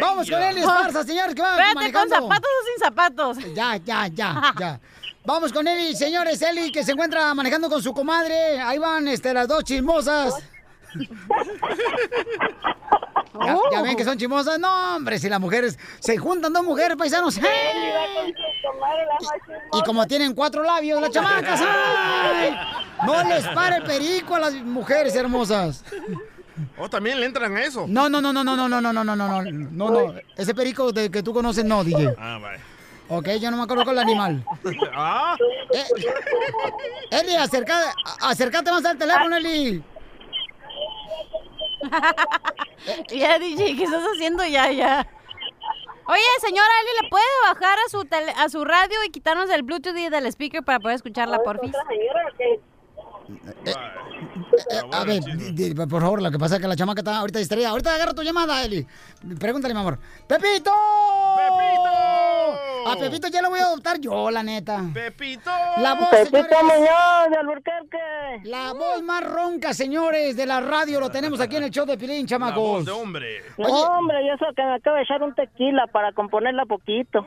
Vamos con Eli Esparza, señores, que va Espérate, ¿con zapatos o sin zapatos? Ya, ya, ya, ya. Vamos con Eli, señores. Eli, que se encuentra manejando con su comadre. Ahí van este, las dos chismosas. Ya, ya ven que son chismosas. No, hombre, si las mujeres se juntan dos mujeres paisanos. ¡ay! Y como tienen cuatro labios, las chamacas. ¡ay! No les pare el perico a las mujeres hermosas. ¿O también le entran a eso? No, no, no, no, no, no, no, no, no, no, no, no, no. Ese perico de que tú conoces, no, DJ. Ah, vaya. Ok, yo no me acuerdo con el animal. Ah, Eh, Eli, acerca, acércate más al teléfono, Eli. ya, DJ, ¿qué estás haciendo ya, ya? Oye, señora Eli, ¿le puede bajar a su tele- a su radio y quitarnos el Bluetooth y del speaker para poder escucharla, porfis? Eh, a ver, di- di- por favor, lo que pasa es que la chamaca está ahorita distraída. Ahorita agarra tu llamada, Eli. Pregúntale, mi amor. ¡Pepito! ¡Pepito! A Pepito ya lo voy a adoptar yo, la neta. ¡Pepito! La voz, Pepito señores. Muñoz de Alburquerque. La voz más ronca, señores, de la radio. Lo tenemos aquí en el show de Pilín, chamacos. de hombre. No, hombre, y eso que me acabo de echar un tequila para componerla poquito.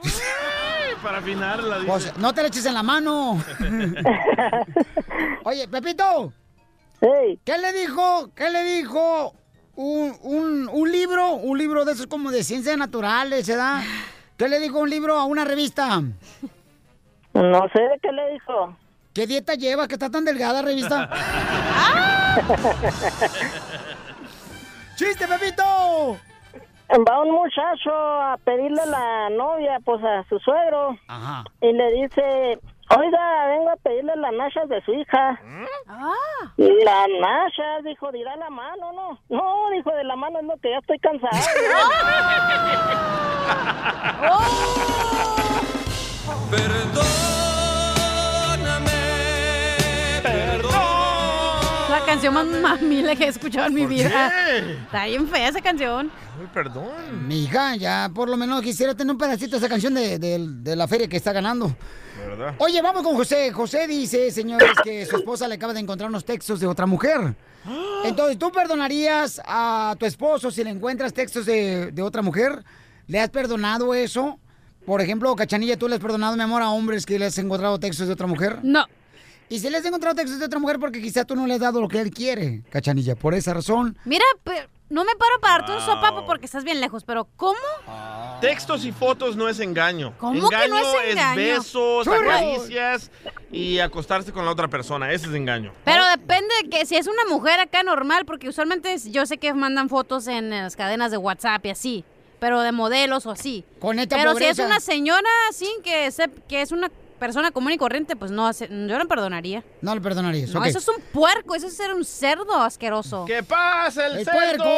Para afinarla. Pues, no te le eches en la mano. Oye, Pepito. ¿Qué le dijo? ¿Qué le dijo un, un, un libro? Un libro de esos como de ciencias naturales, ¿verdad? ¿Qué le dijo un libro a una revista? No sé de qué le dijo. ¿Qué dieta lleva que está tan delgada, revista? ¡Chiste, Pepito! Va un muchacho a pedirle la novia, pues a su suegro. Ajá. Y le dice, oiga, vengo a pedirle las nachas de su hija. Ah. Las nachas, dijo, dirá la mano, ¿no? No, dijo, de la mano es lo que ya estoy cansado. La canción más mamila que he escuchado en mi ¿Por vida. qué? Está bien fea esa canción. Ay, perdón. Mi hija, ya por lo menos quisiera tener un pedacito de esa canción de, de- de la feria que está ganando. ¿Verdad? Oye, vamos con José. José dice, señores, que su esposa le acaba de encontrar unos textos de otra mujer. Entonces, ¿tú perdonarías a tu esposo si le encuentras textos de, de otra mujer? ¿Le has perdonado eso? Por ejemplo, Cachanilla, ¿tú le has perdonado, mi amor, a hombres que le has encontrado textos de otra mujer? No. Y si le has encontrado textos de otra mujer porque quizá tú no le has dado lo que él quiere, Cachanilla. Por esa razón, Mira, pe- no me paro para darte un sopapo porque estás bien lejos, pero ¿cómo? Textos y fotos no es engaño. ¿Cómo que engaño no es engaño? besos, Churro. acaricias y acostarse con la otra persona. Ese es engaño. Pero depende de que si es una mujer acá normal, porque usualmente es- yo sé que mandan fotos en las cadenas de WhatsApp y así, pero de modelos o así. Con esta pero si es una señora así, que, sep- que es una persona común y corriente, pues no, hace- yo no perdonaría. no le perdonarías. No, eso es un puerco, eso es ser un cerdo asqueroso. ¿Qué pasa, el, ¡El cerdo?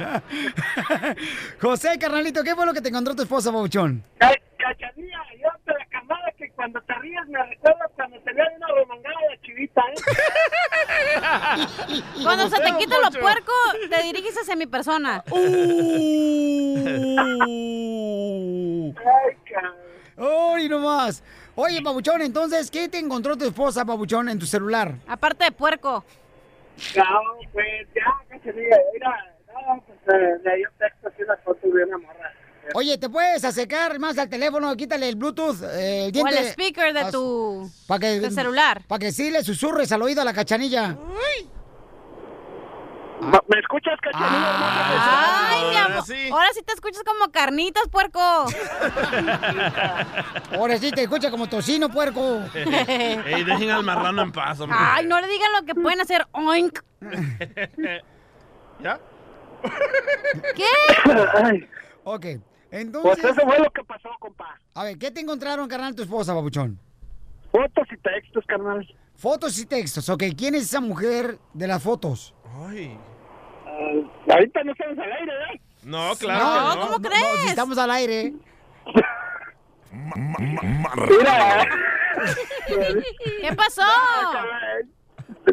José, carnalito, ¿qué fue lo que te encontró tu esposa, Bauchón? Cachanilla, yo te la camada que cuando te ríes me recuerdas cuando te veía una remangada de chivita, ¿eh? Cuando se te quita lo Poncho. puerco, te diriges hacia mi persona. ¡Ay, no más! Oye, Pabuchón, entonces, ¿qué te encontró tu esposa, Pabuchón, en tu celular? Aparte de puerco. No, pues ya, Cachanilla, mira, no, pues eh, le dio texto así una foto de una morra. Oye, ¿te puedes acercar más al teléfono? Quítale el Bluetooth, eh, el O el speaker de tu pa' que, de celular. Para que sí le susurres al oído a la cachanilla. ¿Me escuchas, Cachanilla? Ay, mi amor. Ahora sí te escuchas como carnitas, puerco. Ahora sí te escucha como tocino, puerco. Ey, dejen al marrano en paz, hombre. Ay, no le digan lo que pueden hacer. Oink. ¿Ya? ¿Qué? Ok, entonces... Pues eso fue lo que pasó, compa. A ver, ¿qué te encontraron, carnal, tu esposa, Babuchón? Fotos y textos, carnal. Fotos y textos, ok. ¿Quién es esa mujer de las fotos? Ay. ahorita no estamos al aire, ¿eh? No, claro que no. no, si estamos al aire. Mira. ¿Qué pasó?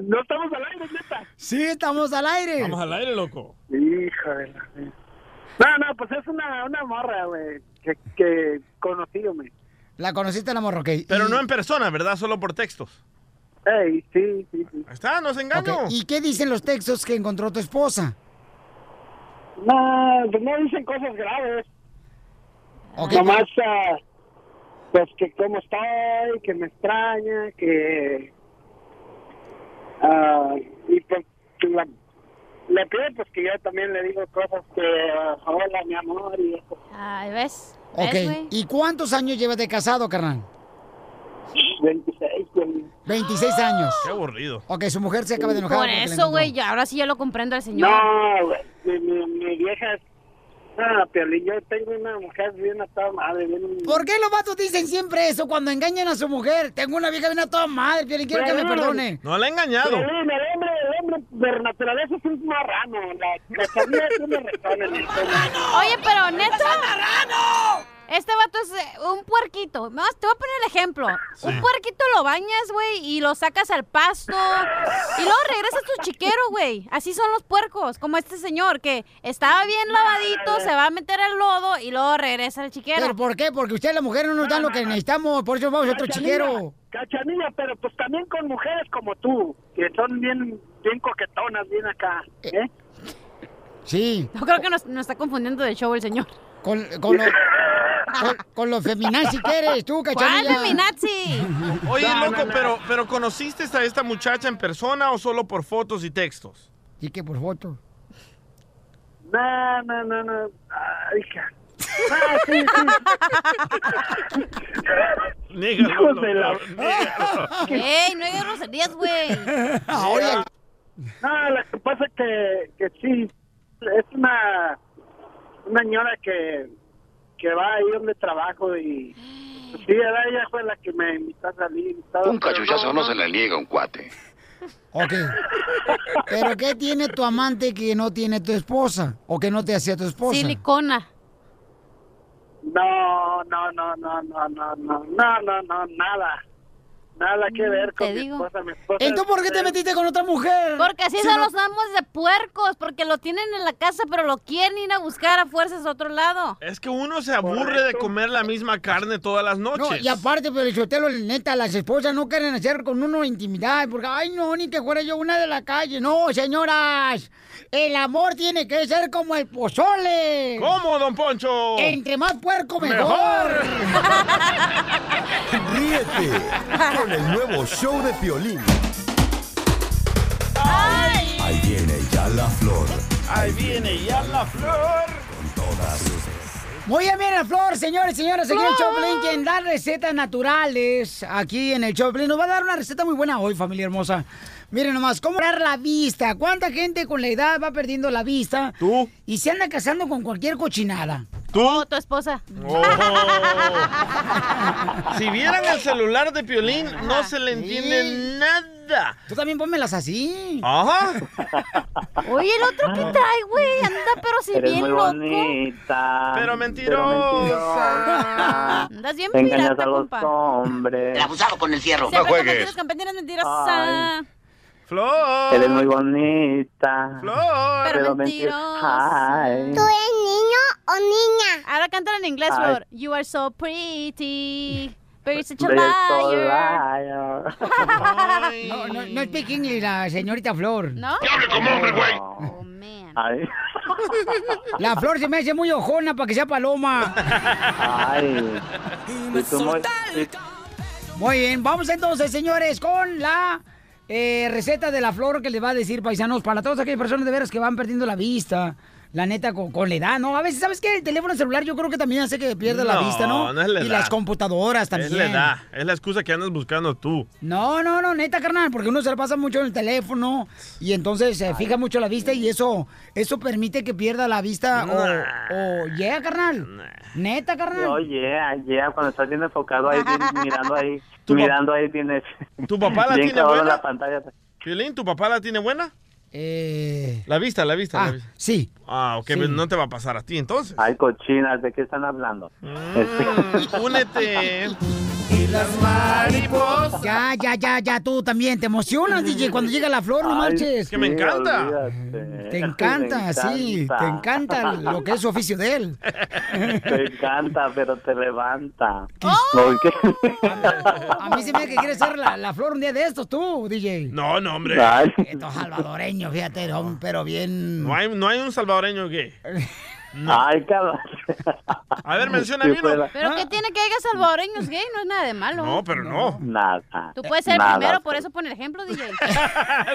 No estamos al aire, neta. Sí, estamos al aire. Vamos al aire, loco. hijo de la... No, no, pues es una, una morra, güey, que, que conocí, güey. La conociste la morra, ok. Pero no en persona, ¿verdad? Solo por textos. Ey, sí, sí, sí. Ahí está, no se engaño. ¿Y qué dicen los textos que encontró tu esposa? No, pues no dicen cosas graves. Ok. Nomás, ah, pues que cómo estoy, que me extraña, que... ah, y pues que la, le pido pues que yo también le digo cosas que, ah, hola, mi amor, y eso. Ay, ¿ves? Ok. ¿Ves? ¿Y cuántos años llevas de casado, carnal? 26, güey. 26 años. Qué aburrido. Ok, su mujer se acaba de enojar. Por eso, güey, ya- ahora sí ya lo comprendo al señor. No, güey, mi, mi, mi vieja es... Ah, Piolín, yo tengo una mujer bien a toda madre, bien... ¿Por qué los vatos dicen siempre eso cuando engañan a su mujer? Tengo una vieja bien a toda madre, Piolín, quiero que me perdone. No la ha engañado. Piolín, el hombre, el hombre por naturaleza es un marrano. La cachanilla tiene razón en esto. Oye, pero neta. Este vato es eh, un puerquito. Más, te voy a poner el ejemplo. Un puerquito lo bañas, güey, y lo sacas al pasto. Y luego regresas tu chiquero, güey. Así son los puercos, como este señor, que estaba bien lavadito, se va a meter al lodo y luego regresa al chiquero. ¿Pero por qué? Porque ustedes las mujeres no nos dan lo que necesitamos, por eso vamos a otro chiquero. Cachanilla, pero pues también con mujeres como tú, que son bien, bien coquetonas, bien acá. ¿eh? Sí. Yo creo que nos, nos está confundiendo de show el señor. Con, con, lo, con, con lo feminazi que eres tú, ¿Cuál cachanilla. feminazi? Oye, No, loco, no, no. Pero, pero ¿conociste a esta muchacha en persona o solo por fotos y textos? ¿Y qué por foto? No, no, no, no. Ay. Ah, sí, sí. Nígalo, Hijos de la-. ¡Ey, no hay groserías, güey! Ahora, No, lo que pasa es que, que sí, es una, una señora que, que va ahí donde trabajo y pues, sí, era ella fue la que me invitó a salir. Un pero cachuchazo no se le niega a un cuate. ok. ¿Pero qué tiene tu amante que no tiene tu esposa? ¿O que no te hacía tu esposa? Silicona. No, no, no, no, no, no, no, no, no, no, nada. Nada que ver con Te mi digo. esposa. Mi esposa ¿Entonces por qué te metiste con otra mujer? Porque así Si son no- los amos de puercos, porque lo tienen en la casa, pero lo quieren ir a buscar a fuerzas a otro lado. Es que uno se aburre de comer la misma carne todas las No, noches. y aparte, pero Sotelo, neta, las esposas no quieren hacer con uno intimidad, porque, ay, no, ni que fuera yo una de la calle. No, señoras, el amor tiene que ser como el pozole. ¿Cómo, don Poncho? Entre más puerco, mejor. Mejor. Ríete con el nuevo show de Piolín. Ahí viene ya la flor. Ahí viene ya la flor. Muy bien, bien, la flor, señores, señoras, aquí en el Choplin, quien da recetas naturales, aquí en el Choplin, nos va a dar una receta muy buena hoy, familia hermosa. Miren nomás, ¿cómo dar la vista? ¿Cuánta gente con la edad va perdiendo la vista? ¿Tú? Y se anda casando con cualquier cochinada. ¿Tú? tu esposa. Oh. Si vieran el celular de Piolín, no se le entiende nada. Tú también pónmelas así. Ajá. Oye, el otro que trae, güey, anda pero si Eres bien muy loco. bonita. Pero mentirosa. Andas bien pirata, a los compa. hombres. abusado con el. Siempre con mentiras, con mentiras, mentirosa. Flor. Eres muy bonita. Flor. Pero mentirosa. ¿Tú eres niño o niña? Ahora cántala en inglés, Ay. Flor. You are so pretty. But you're such a liar. liar. No, no, no speak English, la señorita Flor. ¿No? como hombre, güey! Oh, man. Ay. La Flor se me hace muy ojona para que sea paloma. Ay. Muy bien, vamos entonces, señores, con la eh, receta de la flor que les va a decir, paisanos, para todas aquellas personas de veras que van perdiendo la vista. La neta, con, con la edad, ¿no? A veces, ¿sabes qué? El teléfono celular yo creo que también hace que pierda la vista, ¿no? no es la y edad. las computadoras también. Es la edad. Es la excusa que andas buscando tú. No, no, no, neta, carnal, porque uno se la pasa mucho en el teléfono y entonces se fija mucho la vista y eso eso permite que pierda la vista o, o llega, carnal. Neta, carnal. Oh, yeah, yeah, cuando estás bien enfocado ahí, bien, mirando ahí, mirando ahí tienes... ¿Tu papá la tiene buena? la pantalla. Piolín, ¿tu papá la tiene buena? Eh... La vista, la vista, la Ah, vista. sí. Ah, ok, Sí. pues no te va a pasar a ti entonces. Ay, cochinas, ¿de qué están hablando? Mm, únete. Y las mariposas. Ya, ya, ya, ya, tú también te emocionas, DJ, cuando llega la flor, no Ay, marches. es que me encanta. olvídate. Te encanta, Me sí, encanta. te encanta lo que es su oficio de él. Te encanta, pero te levanta. ¡Oh! Porque- A mí se me hace que quieres ser la, la flor un día de estos, tú, DJ. No, no, hombre. Ay. Estos salvadoreños, fíjate, pero bien... No hay, no hay un salvadoreño gay. Ay, cabrón. A ver, menciona Sí, a mí, ¿no? fuera. Pero que tiene que haya salvadoreños gay, no es nada de malo. No, pero no. Nada. Tú puedes ser el primero, por eso pon el ejemplo, DJ.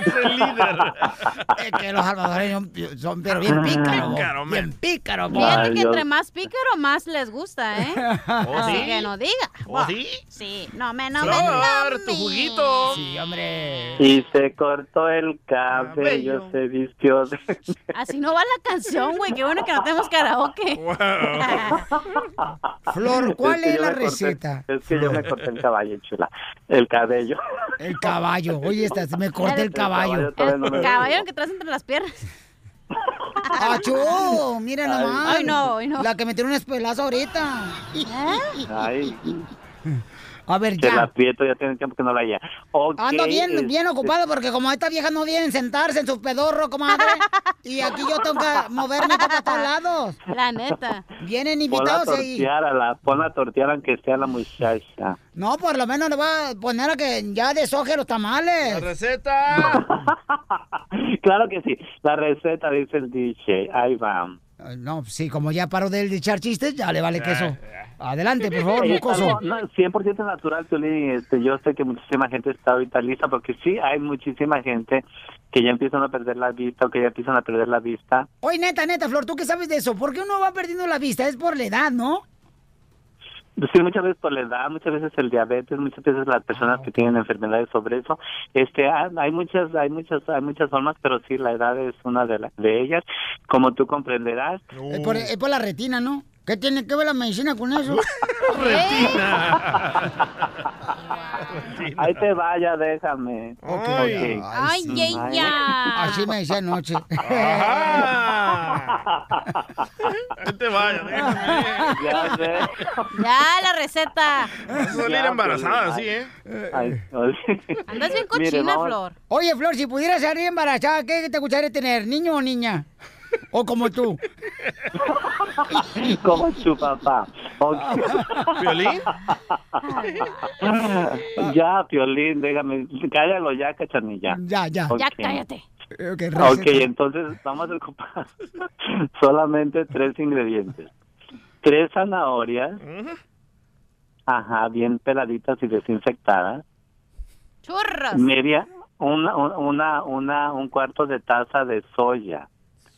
Es el líder. Es que los salvadoreños son, pero bien pícaros. Pícaro, bien pícaros. Fíjate que entre más pícaro, más les gusta, ¿eh? ¿Oh, Así sí? que no diga. ¿Oh, sí? Sí, no me, no me, Flor, no tu juguito. Sí, hombre. Y se cortó el cabello, Cabello. se vistió de... Así no va la canción, güey. Qué bueno que no tenemos karaoke. Flor, ¿cuál que es la corté- receta? es que yo me corté el caballo, chula. El cabello. El caballo. Oye, esta, se me corté el caballo. no me- El caballo que traes entre las piernas. ¡Achú! Mira nomás. Ay, no, ay, no. La que me tiró un espelazo ahorita. Ay, A ver, que la ya. aprieto, ya tiene tiempo que no la haya. Ok, Ando bien, este, bien ocupado porque como esta vieja no viene a sentarse en su pedorro, comadre. Y aquí yo tengo que moverme para todos lados. La neta. Vienen Pon la invitados ahí. tortear a la, pon la tortear aunque sea la muchacha. No, por lo menos le va a poner a que ya deshoje los La tamales. receta. claro que sí. La receta dice el DJ. Ahí va. No, sí, como ya paró de él de echar chistes, ya le vale queso. Adelante, por favor, mocoso. algo, no, 100% natural, Piolín, Este, yo sé que muchísima gente está ahorita lista porque sí hay muchísima gente que ya empiezan a perder la vista o que ya empiezan a perder la vista. Oye, neta, neta, Flor, ¿tú qué sabes de eso? ¿Por qué uno va perdiendo la vista? Es por la edad, ¿no? Sí, muchas veces por la edad, muchas veces el diabetes, muchas veces las personas que tienen enfermedades sobre eso. Este, ah, hay muchas, hay muchas, hay muchas formas, pero sí la edad es una de, la- de ellas. Como tú comprenderás, Es por, es por la retina, ¿no? ¿Qué tiene que ver la medicina con eso? ahí te vaya, déjame. Ok. Ok. Ay, ya. Así me decía anoche. Ajá. Ahí te vaya, déjame. Ya sé. Ya, la receta. Salir embarazada, Piolín, sí, ¿eh? Ay, ay. Andas bien cochina, Flor. Oye, Flor, si pudieras salir embarazada, ¿qué te gustaría tener? ¿Niño o niña? O como tú. Como su papá. Ok. ¿Violín? ya, Piolín, déjame. Cállalo ya, cachanilla. Ya, ya. Ya cállate. Ok, Ok, entonces vamos a ocupar solamente tres ingredientes. Tres zanahorias, ajá, bien peladitas y desinfectadas. Churros. Media, una, una, una, un cuarto de taza de soya.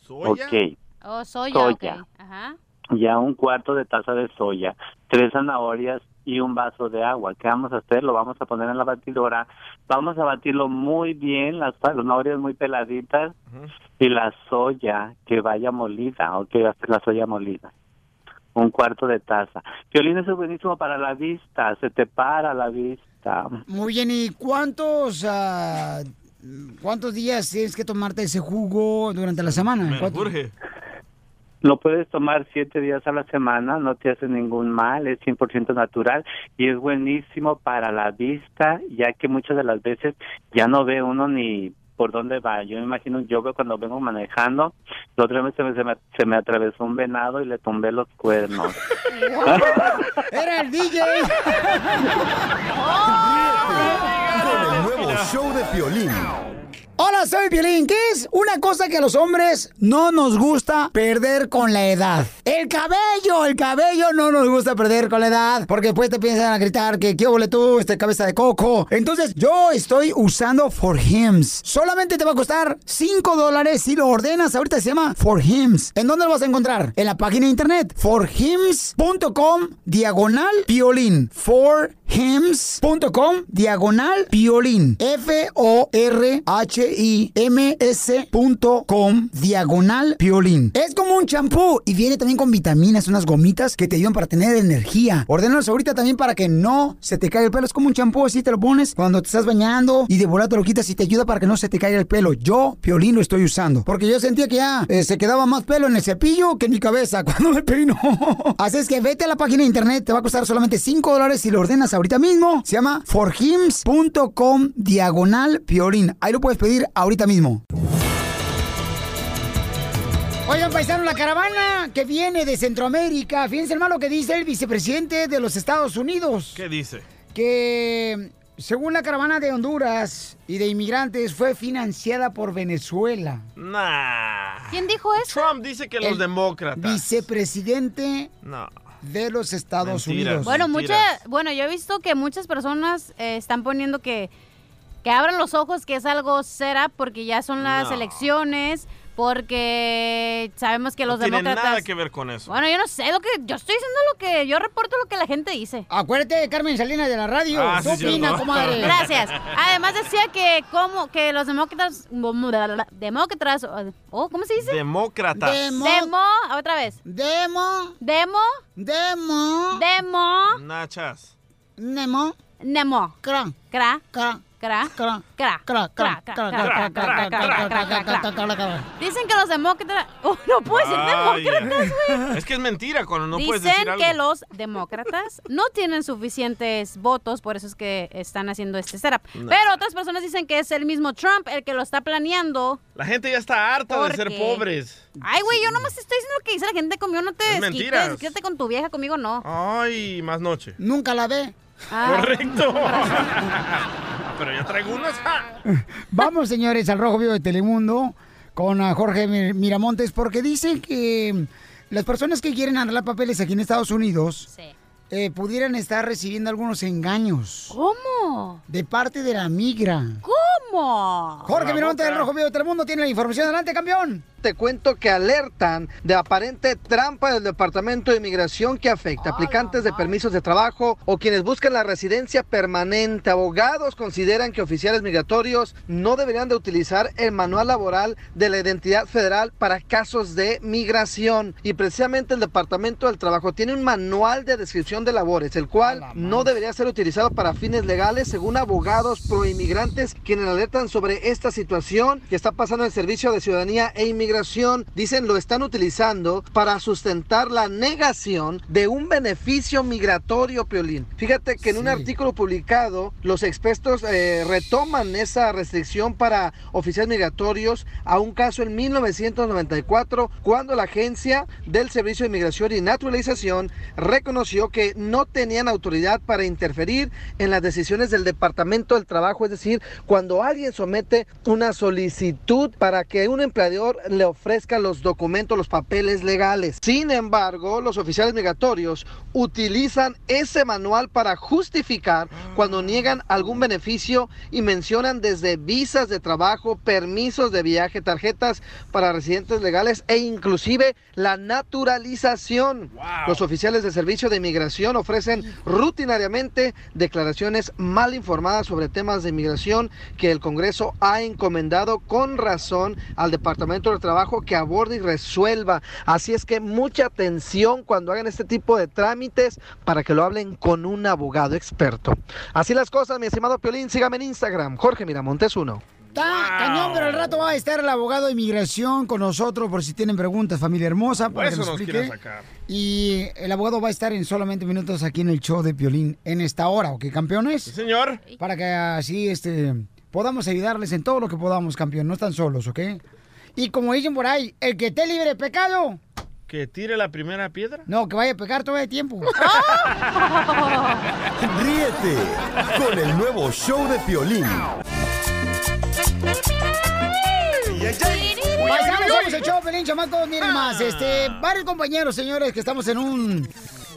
¿Soya? Ok, Oh, soya, Soya. ok. Ajá. ya un cuarto de taza de soya, tres zanahorias y un vaso de agua. ¿Qué vamos a hacer? Lo vamos a poner en la batidora. Vamos a batirlo muy bien, las zanahorias muy peladitas y la soya que vaya molida, ok, hacer la soya molida. Un cuarto de taza. Violín, eso es buenísimo para la vista, se te para la vista. Muy bien, ¿y cuántos, ah, cuántos días tienes que tomarte ese jugo durante la semana? Me ¿Cuánto- urge. Lo puedes tomar siete días a la semana, no te hace ningún mal, es 100% natural y es buenísimo para la vista, ya que muchas de las veces ya no ve uno ni por dónde va. Yo me imagino, yo veo cuando vengo manejando, la otra vez se me, se me, se me atravesó un venado y le tumbé los cuernos. ¡Era el DJ! Nuevo show de Piolín. Hola, soy Piolín. ¿Qué es una cosa que a los hombres no nos gusta perder con la edad? El cabello, el cabello no nos gusta perder con la edad. Porque después te piensan a gritar que qué ole tú, este cabeza de coco. Entonces yo estoy usando For Hims. Solamente te va a costar 5 dólares si lo ordenas. Ahorita se llama For Hims. ¿En dónde lo vas a encontrar? En la página de internet. forhims.com diagonal piolín. forhims.com diagonal piolín. F-O-R-H-I-M-S.com diagonal piolín. Es como un champú y viene también con vitaminas, unas gomitas que te ayudan para tener energía. Ordénalos ahorita también para que no se te caiga el pelo. Es como un champú, así te lo pones cuando te estás bañando y de volada te lo quitas y te ayuda para que no se te caiga el pelo. Yo, piolín, lo estoy usando. Porque yo sentía que ya eh, se quedaba más pelo en el cepillo que en mi cabeza cuando me peino. así es que vete a la página de internet, te va a costar solamente 5 dólares si lo ordenas ahorita mismo. Se llama forhims.com diagonal piolín. Ahí lo puedes pedir ahorita mismo. Oigan, paisano, la caravana que viene de Centroamérica. Fíjense, hermano, lo que dice el vicepresidente de los Estados Unidos. ¿Qué dice? Que según la caravana de Honduras y de inmigrantes fue financiada por Venezuela. Nah. ¿Quién dijo eso? Trump dice que los El demócratas. Vicepresidente No. De los Estados Mentiras. Unidos. Bueno, mucha, bueno, yo he visto que muchas personas eh, están poniendo que, que abran los ojos que es algo será porque ya son las No. elecciones, porque sabemos que los no tiene demócratas... nada que ver con eso. Bueno, yo no sé lo que... Yo estoy diciendo lo que... Yo reporto lo que la gente dice. Acuérdate de Carmen Salinas de la radio. Ah, ¿Qué sí, opina, cierto. comadre? Gracias. Además decía que como que los demócratas... Demócratas... Oh, ¿Cómo se dice? Demócratas. Demo- Demo... Otra vez. Demo. Demo... Demo. Demo... Nachas. Nemo. Nemo. Cra. Cra. Cra. Dicen que los demócratas. Oh, no puedes decir demócratas, güey. Es que es mentira cuando no Dicen puedes decir algo. que los demócratas no tienen suficientes votos, por eso es que están haciendo este setup. Pero otras personas dicen que es el mismo Trump el que lo está planeando. La gente ya está harta porque... de ser pobres. Ay, güey, yo nomás estoy diciendo lo que dice la gente conmigo. No te desquites. Quédate con tu vieja, conmigo no. Ay, más noche. Nunca la ve. Ah. Correcto. Pero yo traigo unos. ¡ja! Vamos, señores, al Rojo Vivo de Telemundo con a Jorge Mir- Miramontes, porque dicen que las personas que quieren arreglar papeles aquí en Estados Unidos eh, pudieran estar recibiendo algunos engaños. ¿Cómo? De parte de la migra. ¿Cómo? Jorge Miramontes del Rojo Vivo de Telemundo tiene la información. Adelante, campeón. Te cuento que alertan de aparente trampa del Departamento de Inmigración que afecta a aplicantes de permisos de trabajo o quienes buscan la residencia permanente. Abogados consideran que oficiales migratorios no deberían de utilizar el manual laboral de la identidad federal para casos de migración. Y precisamente el Departamento del Trabajo tiene un manual de descripción de labores, el cual no debería ser utilizado para fines legales, según abogados proinmigrantes quienes alertan sobre esta situación que está pasando en el Servicio de Ciudadanía e Inmigración. Dicen lo están utilizando para sustentar la negación de un beneficio migratorio, Piolín. Fíjate que en un artículo publicado, los expertos eh, retoman esa restricción para oficiales migratorios a un caso en 1994, cuando la agencia del Servicio de Inmigración y Naturalización reconoció que no tenían autoridad para interferir en las decisiones del Departamento del Trabajo, es decir, cuando alguien somete una solicitud para que un empleador le ofrezca los documentos, los papeles legales. Sin embargo, los oficiales migratorios utilizan ese manual para justificar cuando niegan algún beneficio y mencionan desde visas de trabajo, permisos de viaje, tarjetas para residentes legales e inclusive la naturalización. Los oficiales de servicio de inmigración ofrecen rutinariamente declaraciones mal informadas sobre temas de inmigración que el Congreso ha encomendado con razón al Departamento de Trabajo que aborde y resuelva. Así es que mucha atención cuando hagan este tipo de trámites para que lo hablen con un abogado experto. Así las cosas, mi estimado Piolín, sígame en Instagram, Jorge Miramontes 1. Está cañón, pero al rato va a estar el abogado de inmigración con nosotros por si tienen preguntas, familia hermosa, para que Eso nos nos sacar. Y el abogado va a estar en solamente minutos aquí en el show de Piolín en esta hora, ¿ok, campeones? señor. Para que así este, podamos ayudarles en todo lo que podamos, campeón. No están solos, ¿ok? Y como dicen por ahí, el que esté libre de pecado, ¿Que tire la primera piedra? no, que vaya a pecar todo el tiempo. Ríete con el nuevo show de Piolín. Paisanos, somos el show, Pelín, chamacos. Miren más, este, varios compañeros, señores, que estamos en un...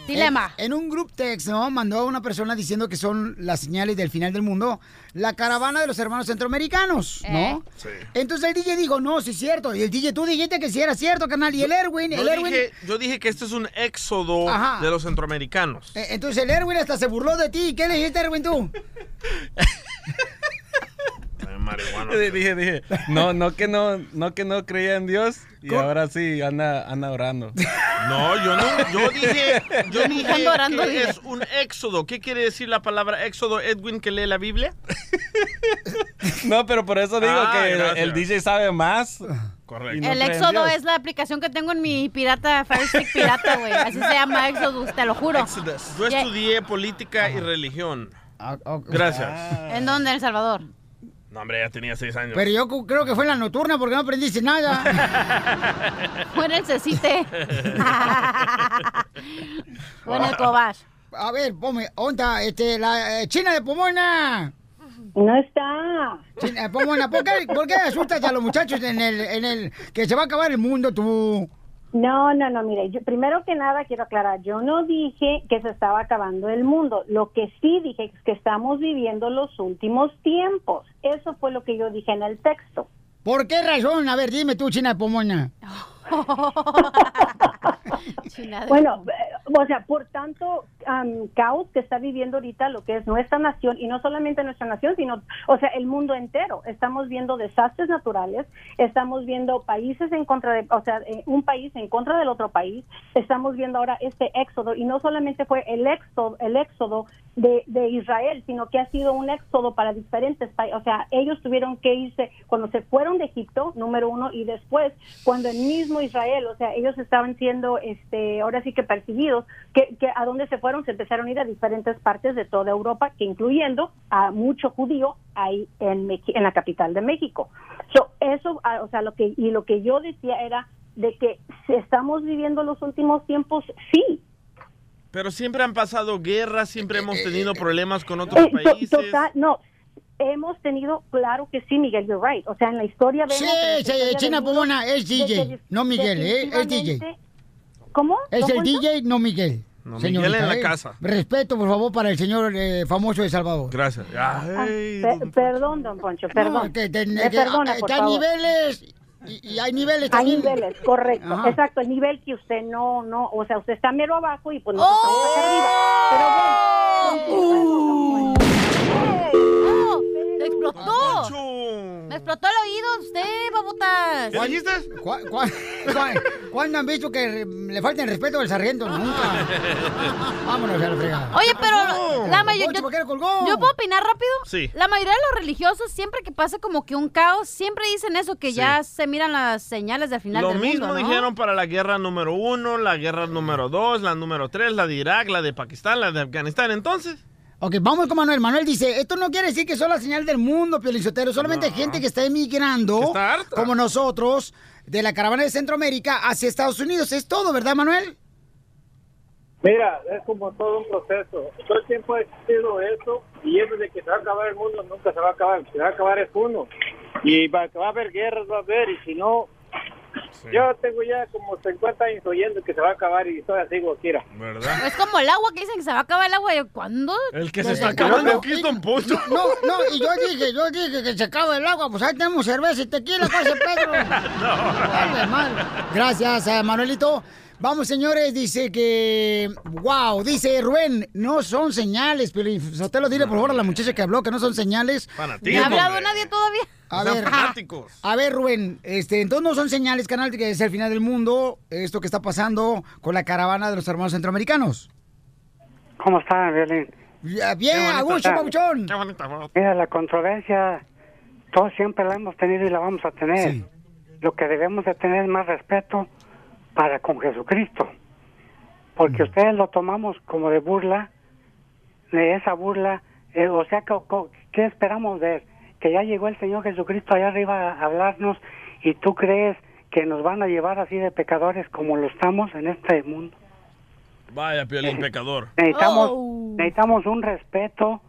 Dilema. En, en un group text, ¿no? Mandó a una persona diciendo que son las señales del final del mundo. La caravana de los hermanos centroamericanos, ¿no? Eh. Sí. Entonces el DJ dijo, no, sí es cierto. Y el DJ, tú dijiste que sí era cierto, carnal. Y el Erwin, Yo el Erwin... dije, yo dije que este es un éxodo Ajá. de los centroamericanos. Eh, Entonces el Erwin hasta se burló de ti. ¿Qué le dijiste, Erwin, tú? Marihuana. dije, dije, no, no que no, no que no creía en Dios y ahora sí anda, anda orando. No, yo no, yo dije, yo dije Ando orando, que dije. es un éxodo. ¿Qué quiere decir la palabra éxodo, Edwin, que lee la Biblia? No, pero por eso digo Ah, que gracias. el DJ sabe más. Correcto. El Éxodo es la aplicación que tengo en mi pirata, Fire Stick pirata, güey. Así se llama Exodus, te lo juro. Yo Ya- estudié política y religión. Ah, Gracias. ¿En dónde? En El Salvador. No, hombre, ya tenía seis años. Pero yo creo que fue en la nocturna porque no aprendiste nada. Fue en el Cecite. Fue en el Cobach. A ver, ponme, onda, este, la eh, China de Pomona. No está. China de Pomona, ¿por qué, por qué asustas a los muchachos en el, en el que se va a acabar el mundo tú? No, no, no, mire, yo, primero que nada quiero aclarar, yo no dije que se estaba acabando el mundo, lo que sí dije es que estamos viviendo los últimos tiempos, eso fue lo que yo dije en el texto. ¿Por qué razón? A ver, dime tú, China de Pomona. Bueno, eh, o sea, por tanto am, caos que está viviendo ahorita lo que es nuestra nación y no solamente nuestra nación, sino, o sea, el mundo entero. Estamos viendo desastres naturales, estamos viendo países en contra de, o sea, eh, un país en contra del otro país. Estamos viendo ahora este éxodo y no solamente fue el éxodo, el éxodo de, de Israel, sino que ha sido un éxodo para diferentes países. O sea, ellos tuvieron que irse cuando se fueron de Egipto, número uno, y después cuando el mismo Israel, o sea, ellos estaban siendo, este, ahora sí que perseguidos, que, que a dónde se fueron, se empezaron a ir a diferentes partes de toda Europa, que incluyendo a mucho judío ahí en, en la capital de México. So, eso, ah, o sea, lo que y lo que yo decía era de que si estamos viviendo los últimos tiempos, sí, Pero siempre han pasado guerras, siempre hemos tenido problemas con otros Eh, países. total, no, hemos tenido, claro que sí, Miguel, you're right. O sea, en la historia vemos... Sí, China Pomona, es DJ, que no Miguel, ¿eh? Es DJ. ¿Cómo? Es ¿No el? DJ, no Miguel. No, Miguel en la ¿eh? casa. Respeto, por favor, para el señor eh, famoso de Salvador. Gracias. Ah, pe- perdón, don Poncho, perdón. No, que te- Me que- perdona, que por hay favor. niveles y, y hay niveles Hay también. niveles, correcto. Ajá. Exacto, el nivel que usted no, no, o sea, usted está mero abajo y pues nosotros estamos acá arriba. Pero bueno, ¡Oh! ¡Me explotó! ¡Me explotó el oído usted, babotas! ¿Qué dijiste? ¿Cuándo han visto que le falta el respeto al sargento? Nunca. Vámonos a la fregada. Oye, pero la mayoría. Poncho, ¿por qué lo colgó? ¿Yo puedo opinar rápido? Sí. La mayoría de los religiosos, siempre que pasa como que un caos, siempre dicen eso, que Sí. ya se miran las señales del final Lo del mismo mundo, ¿no? dijeron para la guerra número uno, la guerra número dos, la número tres, la de Irak, la de Pakistán, la de Afganistán. Entonces, Ok, vamos con Manuel. Manuel dice, esto no quiere decir que son la señal del mundo, Piolizotero. Solamente gente que está emigrando, como nosotros, de la caravana de Centroamérica hacia Estados Unidos. Es todo, ¿verdad, Manuel? Mira, es como todo un proceso. Todo el tiempo ha existido eso y eso de que se va a acabar el mundo nunca se va a acabar. Se va a acabar es uno. Y va, va a haber guerras, va a haber, y si no... Yo tengo ya como 50 años oyendo que se va a acabar y todavía sigo era. ¿verdad? Es como el agua que dicen que se va a acabar el agua. Yo, ¿Cuándo? El que No, se está no, acabando no, aquí es Don Poncho. No, no, y yo dije, yo dije que se acaba el agua, pues ahí tenemos cerveza y tequila, ¿cuál es el Pedro? Dale, mal. Gracias, eh, Manuelito. Vamos, señores, dice que... Wow, dice Rubén, no son señales, pero Sotelo, dile por favor a la muchacha que habló que no son señales. ¿No ha hablado nadie todavía? A ver, fanáticos. a ver, Rubén, este, entonces no son señales, canal, que es el final del mundo, esto que está pasando con la caravana de los hermanos centroamericanos. ¿Cómo están, Violín? Bien, a gusto, papuchón. Mira, la controversia, todos siempre la hemos tenido y la vamos a tener. Lo que debemos de tener es más respeto para con Jesucristo. Porque ustedes lo tomamos como de burla, de esa burla, eh, o sea, ¿qué esperamos ver? Que ya llegó el Señor Jesucristo allá arriba a hablarnos y tú crees que nos van a llevar así de pecadores como lo estamos en este mundo. Vaya, Piolín, pecador. Necesitamos, Oh. necesitamos un respeto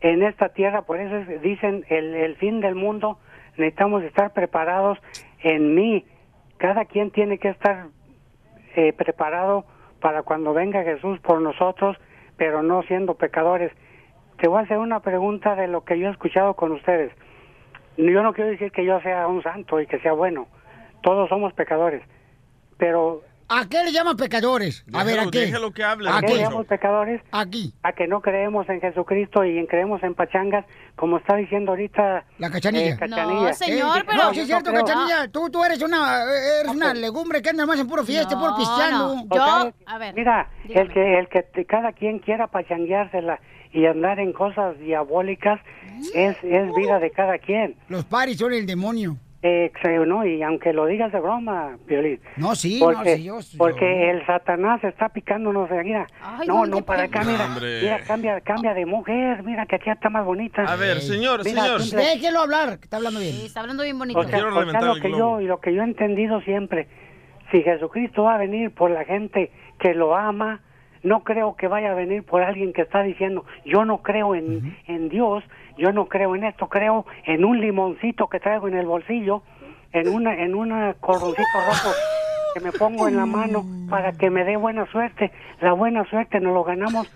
en esta tierra, por eso es- dicen el, el fin del mundo, necesitamos estar preparados en mí. Cada quien tiene que estar eh, preparado para cuando venga Jesús por nosotros, pero no siendo pecadores. Te voy a hacer una pregunta de lo que yo he escuchado con ustedes. Yo no quiero decir que yo sea un santo y que sea bueno. Todos somos pecadores. Pero ¿A qué le llaman pecadores? A ver, ¿a Déjalo- qué? déjalo que hable, ¿A ¿A qué qué? llamamos pecadores? Aquí. A que no creemos en Jesucristo y en creemos en pachangas, como está diciendo ahorita La cachanilla. eh, Cachanilla. Eh, No, sí es cierto, creo. cachanilla. Tú, tú eres una, eres una legumbre que anda más en puro fiesta, puro pisteando. Ok, Mira, el que, el que cada quien quiera pachangueársela y andar en cosas diabólicas es, es vida de cada quien. Los paris son el demonio. Eh, creo, ¿no? Y aunque lo digas de broma, Violín. No, sí, no, porque, sí, yo- yo- Porque el Satanás está picándonos de mira. Ay, no, ¿dónde no, para acá, mira. Hombre. Mira, cambia, cambia de mujer. Mira que aquí está más bonita. A ver, señor, Mira, señor. Déjelo hablar, que está hablando bien. está hablando bien bonito. O sea, o sea, lo que yo y lo que yo he entendido siempre, si Jesucristo va a venir por la gente que lo ama, no creo que vaya a venir por alguien que está diciendo, yo no creo en, en Dios, yo no creo en esto, creo en un limoncito que traigo en el bolsillo, en una en una cordoncito rojo que me pongo en la mano para que me dé buena suerte. La buena suerte nos lo ganamos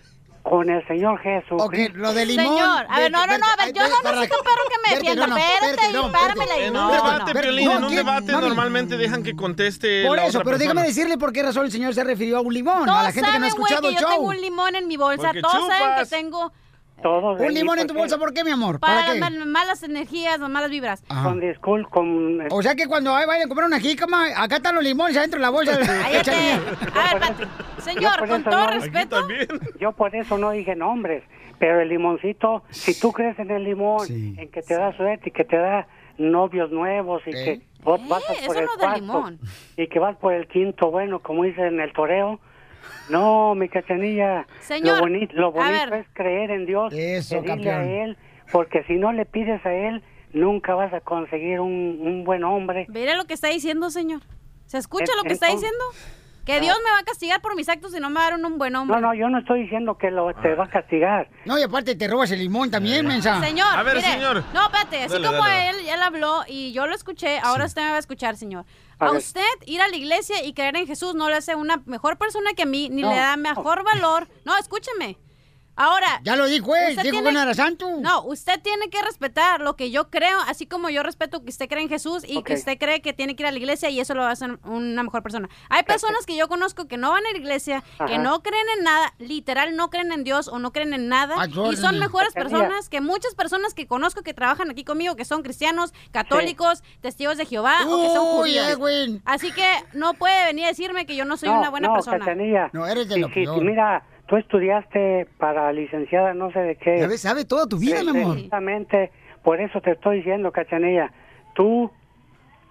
con el Señor Jesucristo. lo de Señor, a ver, no, no, no, a ver, yo no necesito un perro que me defienda. Espérate ahí, páramela ahí. En No, un no, debate, no. Piolín, en un debate normalmente dejan que conteste Por eso, pero déjame decirle por qué razón el señor se refirió a un limón, a la gente que no ha escuchado el yo show. tengo un limón en mi bolsa. Todos saben que chupas. Todos Un limón en tu bolsa, ¿por qué, mi amor? para ¿Para qué? mal- malas energías, las malas vibras. Con discul, con... O sea que cuando vayan a comprar una jícama, acá están los limones adentro de la bolsa. Cállate. A ver, Pati. Señor, Yo por con eso todo no- respeto. Yo por eso no dije nombres, pero el limoncito, si tú crees en el limón, en que te da suerte y que te da novios nuevos y que vos vas Eh, por eso el no cuarto limón. y que vas por el quinto, bueno, como dicen en el toreo. No, mi cachanilla, Señor, lo bonito, lo a bonito ver. es creer en Dios, Eso, pedirle a campeón. Él, porque si no le pides a Él, nunca vas a conseguir un, un buen hombre. Mire lo que está diciendo, señor. ¿Se escucha lo que está diciendo? Que Dios me va a castigar por mis actos si no me dar un buen hombre. No, no, yo no estoy diciendo que lo, te va a castigar. No, y aparte te robas el limón también, mensa. Señor, A ver, mire, señor. No, espérate, así Dale, como dale. él, él habló y yo lo escuché, ahora usted me va a escuchar, señor. A usted ir a la iglesia y creer en Jesús no le hace una mejor persona que a mí, ni No, le da mejor valor. No, escúcheme. Ahora. Ya lo dijo él, dijo que no era santo. No, usted tiene que respetar lo que yo creo, así como yo respeto que usted cree en Jesús y que usted cree que tiene que ir a la iglesia y eso lo va a hacer una mejor persona. Hay personas que yo conozco que no van a la iglesia, que no creen en nada, literal no creen en Dios o no creen en nada y son mejores personas que muchas personas que conozco que trabajan aquí conmigo, que son cristianos, católicos, testigos de Jehová o que son judíos. Edwin. Así que no puede venir a decirme que yo no soy no, una buena no, persona. Cachanilla. No, eres de Sí, lo sí, peor. sí, mira, tú estudiaste para licenciada no sé de qué. Ya ves, sabe toda tu vida, mi amor. Exactamente, por eso te estoy diciendo, Cachanilla, tú,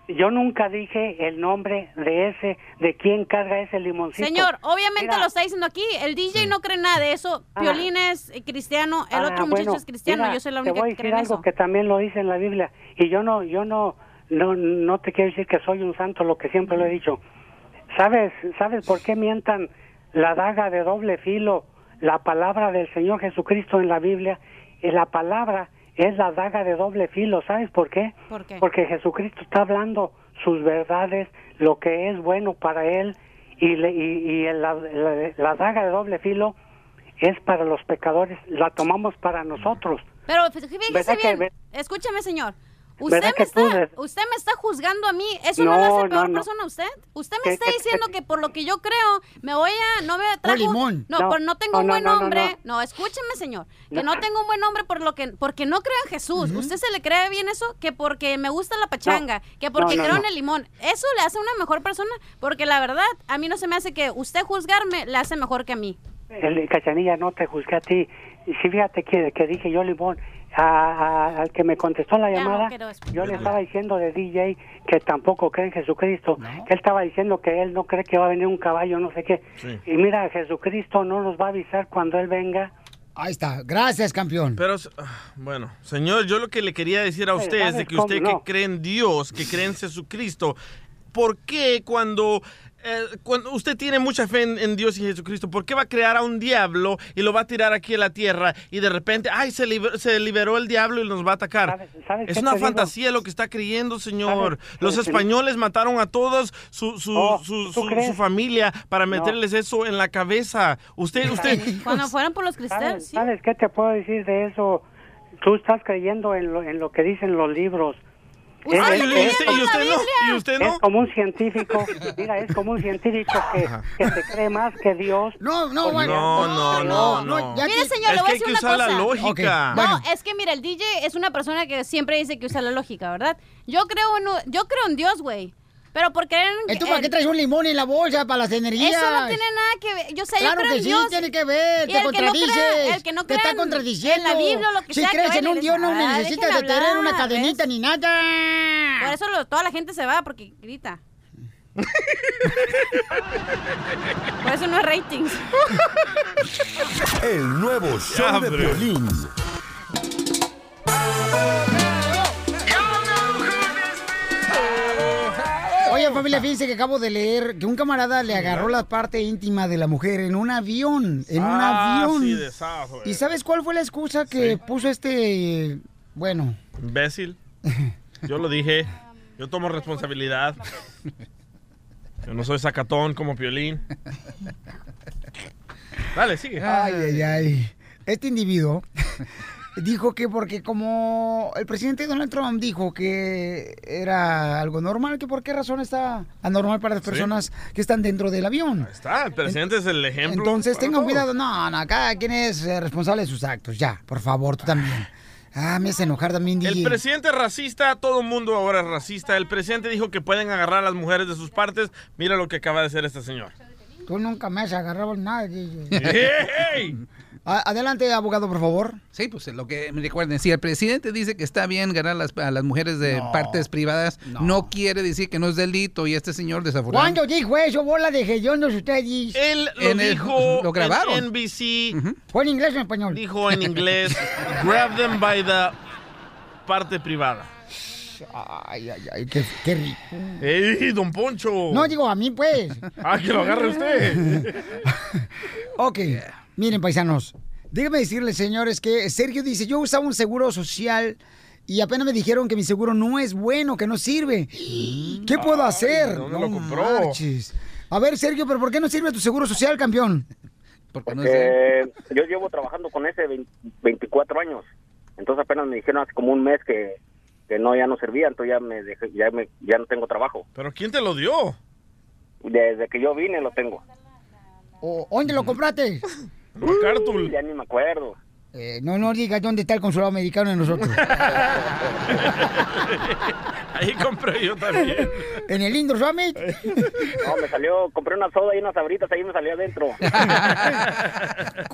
yo nunca dije el nombre de ese, de quién carga ese limoncito. Señor, obviamente Mira, lo está diciendo aquí. El DJ no cree nada de eso. Ah. Violín es eh, cristiano, el Ah, otro muchacho bueno, es cristiano. mira, yo soy la te única voy a que cree decir algo eso. que también lo dice en la Biblia y yo no, yo no, no, no te quiero decir que soy un santo, lo que siempre lo he dicho. ¿Sabes, sabes por qué mientan la daga de doble filo, la palabra del Señor Jesucristo en la Biblia? Y la palabra es la daga de doble filo, ¿sabes por qué? ¿Por qué? Porque Jesucristo está hablando sus verdades, lo que es bueno para él y, le- y, y la, la- la daga de doble filo es para los pecadores, la tomamos para nosotros. Pero fí- fíjese ¿Verdad que bien, ve- escúchame, señor. Usted ¿Verdad me, está, usted me está juzgando a mí. ¿Eso no, No, lo hace peor no. persona a usted? Usted me ¿Qué- está diciendo que por lo que yo creo me voy a... No me trajo... limón. No, No, por no tengo no, un buen no, no, hombre. No, escúcheme, señor. Que No. no tengo un buen hombre por lo que, porque no creo en Jesús. ¿Usted se le cree bien eso? Que porque me gusta la pachanga. Que porque No, no, creo no. en el limón. ¿Eso le hace una mejor persona? Porque la verdad, a mí no se me hace que usted juzgarme le hace mejor que a mí. El Cachanilla no te juzgué a ti. Y sí, fíjate que, que dije yo, Limón, a- a- al que me contestó la no llamada, quiero yo le estaba diciendo de DJ que tampoco cree en Jesucristo. Que él estaba diciendo que él no cree que va a venir un caballo, no sé qué. Sí. Y mira, Jesucristo no nos va a avisar cuando él venga. Ahí está. Gracias, campeón. Pero, ah, bueno, señor, yo lo que le quería decir a usted es de ¿sabes que cómo? usted No. que cree en Dios, que cree en Jesucristo, ¿por qué cuando, eh, cuando usted tiene mucha fe en, en Dios y Jesucristo, por qué va a crear a un diablo y lo va a tirar aquí a la tierra y de repente, ay, se, liber- se liberó el diablo y nos va a atacar? sabes es una digo? fantasía lo que está creyendo, señor. ¿Sabes? Los españoles mataron a todos su, su, Oh, su, ¿tú su- familia para No. meterles eso en la cabeza. Usted, usted... Cuando fueron por los cristianos, ¿Sabes, sí. ¿Sabes qué te puedo decir de eso? Tú estás creyendo en lo, en lo que dicen los libros. Es- Ay, es- ¿y usted- y es- usted no? ¿Y usted no? Es como un científico, mira, es como un científico que, que se cree más que Dios. No, no, Porque- No, no, no, no. Mire, señor, es le voy a que hay decir que una usar la cosa. lógica. No, es que mira, el DJ es una persona que siempre dice que usa la lógica, ¿verdad? Yo creo en, un- yo creo en Dios, güey. Pero porque en, ¿Esto para qué traes un limón en la bolsa para las energías? Eso no tiene nada que ver. Yo sé, yo Claro creo que en sí, Dios. tiene que ver, Y te el que no contradices. crea- el que no te está en- contradiciendo. en la Biblia o lo que si sea, que crees en un Dios no "Ah, necesitas de tener una hablar", cadenita ¿ves? ni nada. Por eso lo- toda la gente se va porque grita. Por eso no es ratings. El nuevo show Ya, de violín. Oye, familia, fíjense que acabo de leer que un camarada le agarró la parte íntima de la mujer en un avión. En un Ah, avión. sí, de. ¿Y sabes cuál fue la excusa que puso este. Bueno. Imbécil. Yo lo dije. Yo tomo responsabilidad. Yo no soy sacatón como Piolín. Dale, sigue. Ay, ay, ay. Este individuo dijo que porque como el presidente Donald Trump dijo que era algo normal, que por qué razón está anormal para las Sí. personas que están dentro del avión. Está, el presidente es el ejemplo. Entonces tengan cuidado. No, no, cada quien es eh, responsable de sus actos. Ya, por favor, tú también. Ah, me hace enojar también, El DJ. presidente es racista, todo el mundo ahora es racista. El presidente dijo que pueden agarrar a las mujeres de sus partes. Mira lo que acaba de hacer este señor. Tú nunca me has agarrado nada, DJ. ¡Ey! Adelante, abogado, por favor. Sí, pues lo que me recuerden, si el presidente dice que está bien ganar las- a las mujeres de partes privadas, no. quiere decir que no es delito y este señor desafortunadamente... ¿Cuándo dijo eso, bola de hediondos ustedes? Él lo En el- dijo lo grabaron. en NBC. ¿Fue en inglés o en español? Dijo en inglés, grab them by the parte privada. Ay, ay, ay, qué, qué rico. ¡Ey, don Poncho! No, digo a mí, pues. Ah, que lo agarre usted. ok, miren, paisanos. Déjenme decirles, señores, que Sergio dice, yo usaba un seguro social y apenas me dijeron que mi seguro no es bueno, que no sirve. ¿Qué puedo Ay, hacer? ¿dónde No lo compró? marches. A ver, Sergio, ¿pero por qué no sirve tu seguro social, campeón? Porque Eh, yo llevo trabajando con ese 20 24 años. Entonces apenas me dijeron hace como un mes que, que no, ya no servía, entonces ya me dejé, ya me, ya no tengo trabajo. ¿Pero quién te lo dio? Desde que yo vine lo tengo. ¿O ¿Dónde lo compraste? MacArthur. Ya ni me acuerdo. Eh, no, no digas dónde está el consulado americano de nosotros. Ahí compré yo también. ¿En el Indoor Summit? No, me salió, compré una soda y unas sabritas, ahí me salió adentro.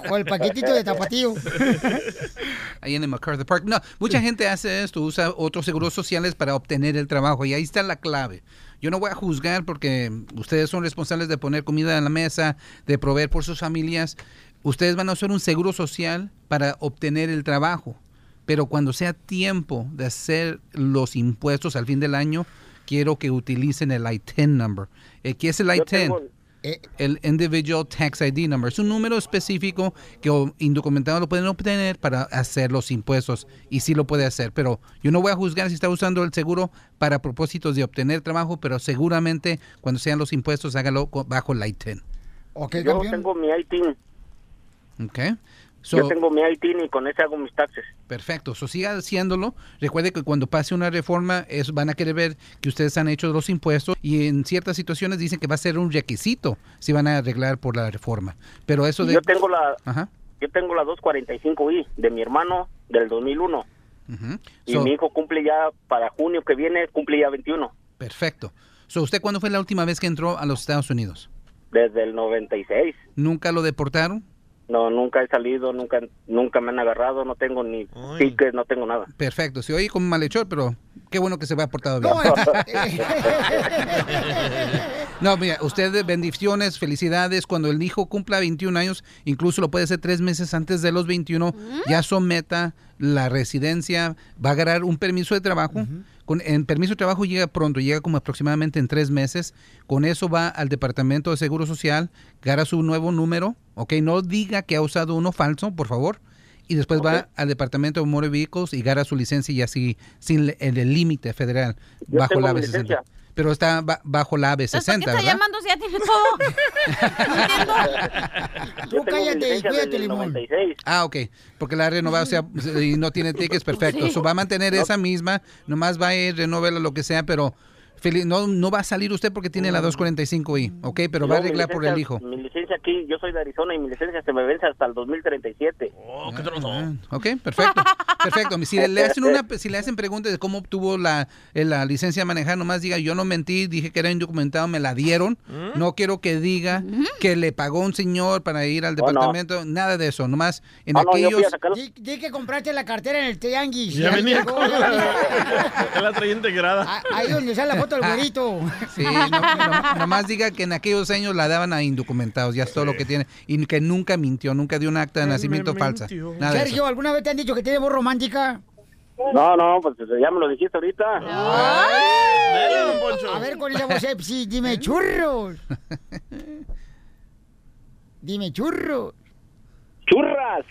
O el paquetito de tapatío. ahí en el MacArthur Park. No, mucha gente hace esto, usa otros seguros sociales para obtener el trabajo y ahí está la clave. Yo no voy a juzgar porque ustedes son responsables de poner comida en la mesa, de proveer por sus familias. Ustedes van a hacer un seguro social para obtener el trabajo. Pero cuando sea tiempo de hacer los impuestos al fin del año, quiero que utilicen el ITIN number. Eh, ¿Qué es el Yo ITIN? tengo- el Individual Tax ID Number. Es un número específico que o, indocumentado lo pueden obtener para hacer los impuestos y sí lo puede hacer. Pero yo no voy a juzgar si está usando el seguro para propósitos de obtener trabajo, pero seguramente cuando sean los impuestos hágalo bajo el ITIN. yo tengo mi ITIN. ¿Ok? yo tengo mi ITIN y con ese hago mis taxes. Perfecto, so siga haciéndolo. Recuerde que cuando pase una reforma es, van a querer ver que ustedes han hecho los impuestos y en ciertas situaciones dicen que va a ser un requisito si van a arreglar por la reforma. Pero eso Y de... yo tengo la Ajá. yo tengo la 245i de mi hermano del 2001 ujú. y So- mi hijo cumple ya para junio que viene cumple ya 21 Perfecto. So, ¿Usted cuándo fue la última vez que entró a los Estados Unidos? desde el 96. ¿Nunca lo deportaron? No, nunca he salido, nunca nunca me han agarrado, no tengo ni tickets, no tengo nada. Perfecto. Se oye como malhechor, pero qué bueno que se va portado bien. No, mira, usted bendiciones, felicidades. Cuando el hijo cumpla 21 años, incluso lo puede hacer tres meses antes de los 21, ya someta la residencia, va a agarrar un permiso de trabajo. Con, en permiso de trabajo llega pronto, llega como aproximadamente en tres meses. Con eso va al Departamento de Seguro Social, agarra su nuevo número, ¿ok? No diga que ha usado uno falso, por favor. Y después va al Departamento de Motor Vehicles y agarra su licencia y así sin el límite federal Yo bajo la mi B60. licencia. Pero está ba- bajo la Entonces, ¿por qué AB60, está ¿verdad? llamando si ya tiene todo? Tú cállate y cuídate, limón. Ah, ok. Porque la ha renovado o sea, y no tiene tickets, perfecto. Sí. So, va a mantener esa misma, nomás va a ir, renovela lo que sea, pero feliz, no, no va a salir usted porque tiene la 245i, ok, pero va a arreglar por el hijo. Mi licencia aquí, yo soy de Arizona y mi licencia se me vence hasta el 2037. Ah, Ok, perfecto. Perfecto. Si le, le hacen una, si le hacen preguntas de cómo obtuvo la, eh, la licencia de manejar, nomás diga, yo no mentí, dije que era indocumentado, me la dieron. ¿Mm? No quiero que diga que le pagó un señor para ir al Oh, no. departamento, nada de eso. Nomás en Ah, no, yo aquellos... Di, di que compraste la cartera en el Tianguis. Ya venía con la, integrada. Ah, Ahí donde sale la foto del güerito. Sí, no, no- nomás diga que en aquellos años la daban a indocumentados, ya es todo lo que tiene. Y que nunca mintió, nunca dio un acta de nacimiento falsa. Nada de eso. Sergio, ¿alguna vez te han dicho que tienes voz romántica? No, no, pues ya me lo dijiste ahorita. A ver con esa voz sepsi, dime churros. Dime churros. ¡Churras!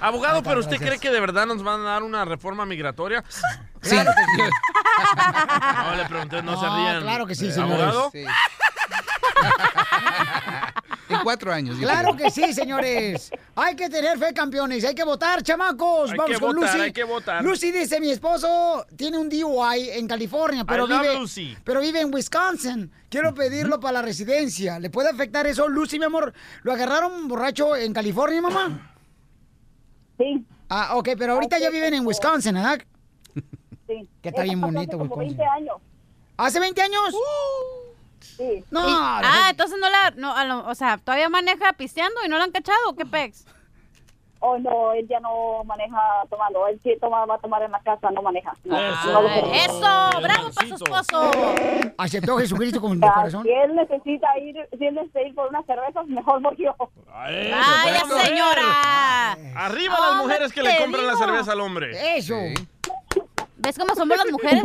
Abogado, pero ¿usted cree que de verdad nos van a dar una reforma migratoria? Sí. No, le pregunté, no, se rían. claro que sí, Eh, señores. ¿Abogado? Sí. En cuatro años. Claro creo. que sí, señores. Hay que tener fe, campeones. Hay que votar, chamacos. Hay Vamos que con votar, Lucy. hay que votar. Lucy dice, mi esposo tiene un DUI en California, pero I love vive, Lucy. pero vive en Wisconsin. Quiero pedirlo para la residencia. ¿Le puede afectar eso, Lucy, mi amor? ¿Lo agarraron borracho en California, mamá? Sí. Ah, ok, pero ahorita ya viven en Wisconsin, ¿verdad? Sí. Que está bien bonito, Wisconsin. 20 años. ¿Hace 20 años? Sí. No, Y- no. ah, entonces no la, no, a lo- o sea, todavía maneja pisteando y no la han cachado, ¿o ¿qué pex? Oh, no, él ya no maneja tomando. Él sí toma, va a tomar en la casa, no maneja. No, Eso. no. Eso, bravo para su esposo. ¿Aceptó Jesucristo con Ah, corazón? Si él necesita ir, si él necesita ir por unas cervezas, mejor voy yo. Vaya, señora. Arriba las mujeres que le compran la digo. cerveza al hombre. Eso. ¿Ves cómo somos las mujeres?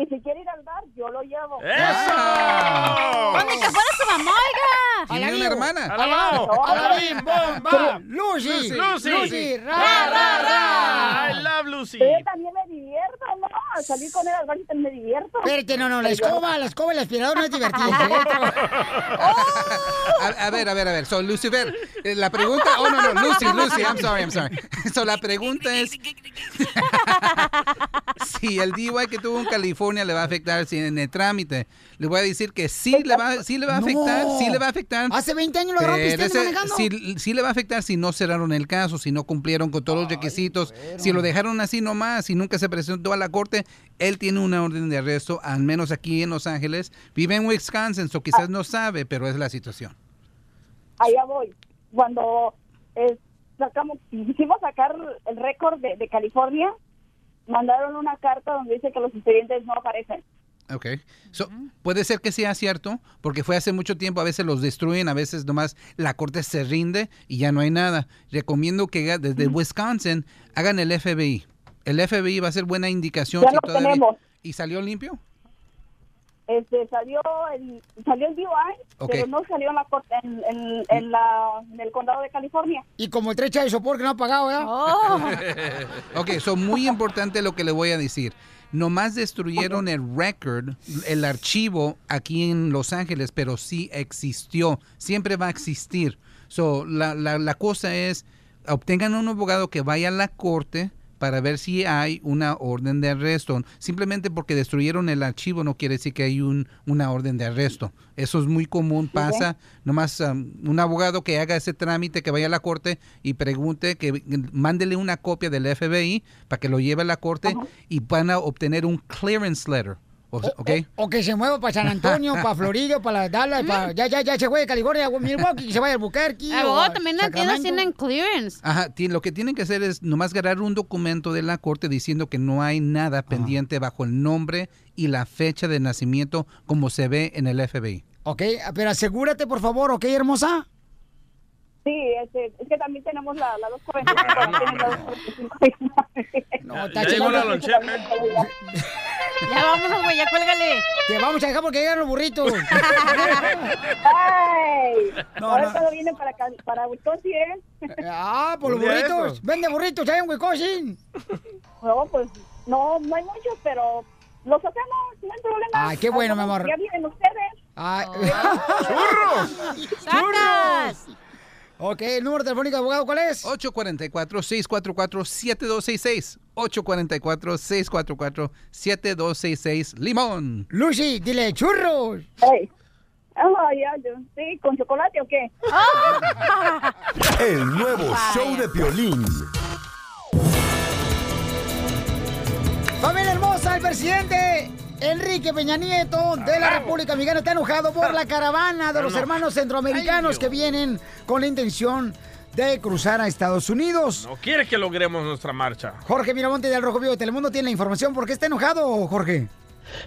Y si quiere ir al bar, yo lo llevo. ¡Eso! Ni que fuera su mamá, oiga. Tiene una hermana. ¡Alabao! ¡Alabim, bomba! ¡Lucy! Lucy. ¡Lucy! ¡Ra, Ra, ra! I love Lucy. Pero yo también me divierto, ¿no? Al salir con él al bar yo me divierto. Espérate, no, no, la escoba, la escoba y el aspirador no es divertido. ¿eh? A, a ver, a ver, a ver. So, Lucifer, eh, la pregunta. Oh, no, no, Lucy, Lucy, I'm sorry, I'm sorry. So, la pregunta es: si el DUI que tuvo en California le va a afectar si en el trámite. Le voy a decir que sí le va, sí le va a afectar, No. sí le va a afectar. Hace 20 años lo agarraron y ese- manejando. sí, sí le va a afectar si no cerraron el caso, si no cumplieron con todos los requisitos, si lo dejaron así nomás, si nunca se presentó a la corte, él tiene una orden de arresto, al menos aquí en Los Ángeles. Vive en Wisconsin, o quizás no sabe, pero es la situación. Allá voy. Cuando eh, sacamos, quisimos sacar el récord de, de California, mandaron una carta donde dice que los expedientes no aparecen. Ok. So, puede ser que sea cierto, porque fue hace mucho tiempo, a veces los destruyen, a veces nomás la corte se rinde y ya no hay nada. Recomiendo que desde Wisconsin hagan el FBI. El FBI va a ser buena indicación Ya si lo todavía... tenemos. ¿Y salió limpio? Este, salió el, salió el DUI, pero no salió en, la, corte- en, en, en la, en el condado de California. Y como el trecha de sopor que no ha pagado, ¿verdad? Oh. Ok, son muy importante lo que le voy a decir. Nomás destruyeron el record, el archivo aquí en Los Ángeles, pero sí existió. Siempre va a existir. So, la, la, la cosa es, obtengan un abogado que vaya a la corte para ver si hay una orden de arresto. Simplemente porque destruyeron el archivo no quiere decir que hay un, una orden de arresto. Eso es muy común, pasa. Nomás um, un abogado que haga ese trámite, que vaya a la corte y pregunte, que mándele una copia del FBI para que lo lleve a la corte y van a obtener un clearance letter. O que se mueva para San Antonio, para Florida, para Dallas, para... Ya, ya, ya se fue de California a Milwaukee, que se vaya a Albuquerque. o Abogado, a también las tiendas tienen clearance. Ajá, lo que tienen que hacer es nomás agarrar un documento de la corte diciendo que no hay nada pendiente bajo el nombre y la fecha de nacimiento como se ve en el FBI. Ok, pero asegúrate, por favor, ¿ok, hermosa? Sí, este, es que también tenemos la, la 245. tienen la 245. No, Ya está llegó la lonchera. Ya vámonos, güey, ya cuélgale. Te vamos a dejar porque llegan los burritos. ¡Ay! No, Ahora no. cuando vienen para, para Wisconsin, ¿eh? Ah, por los burritos. Vende burritos, ¿saben, Wisconsin? No, pues no, no hay muchos, pero Los hacemos, no hay problema. Ay, qué bueno, mi amor. Ya viven ustedes. Ay. ¡Churros! ¡Churros! Ok, el número telefónico de abogado, ¿cuál es? 844-644-7266. 844-644-7266. Limón. Lucy, dile churros. Ey. Ah, ya, yo, sí, ¿con chocolate o qué? El nuevo show de Piolín. Familia hermosa, el presidente Enrique Peña Nieto de la República Mexicana está enojado por la caravana de los No. hermanos centroamericanos que vienen con la intención de cruzar a Estados Unidos. No quiere que logremos nuestra marcha. Jorge Miramonte del Rojo Vivo de Telemundo tiene la información. ¿Por qué está enojado, Jorge?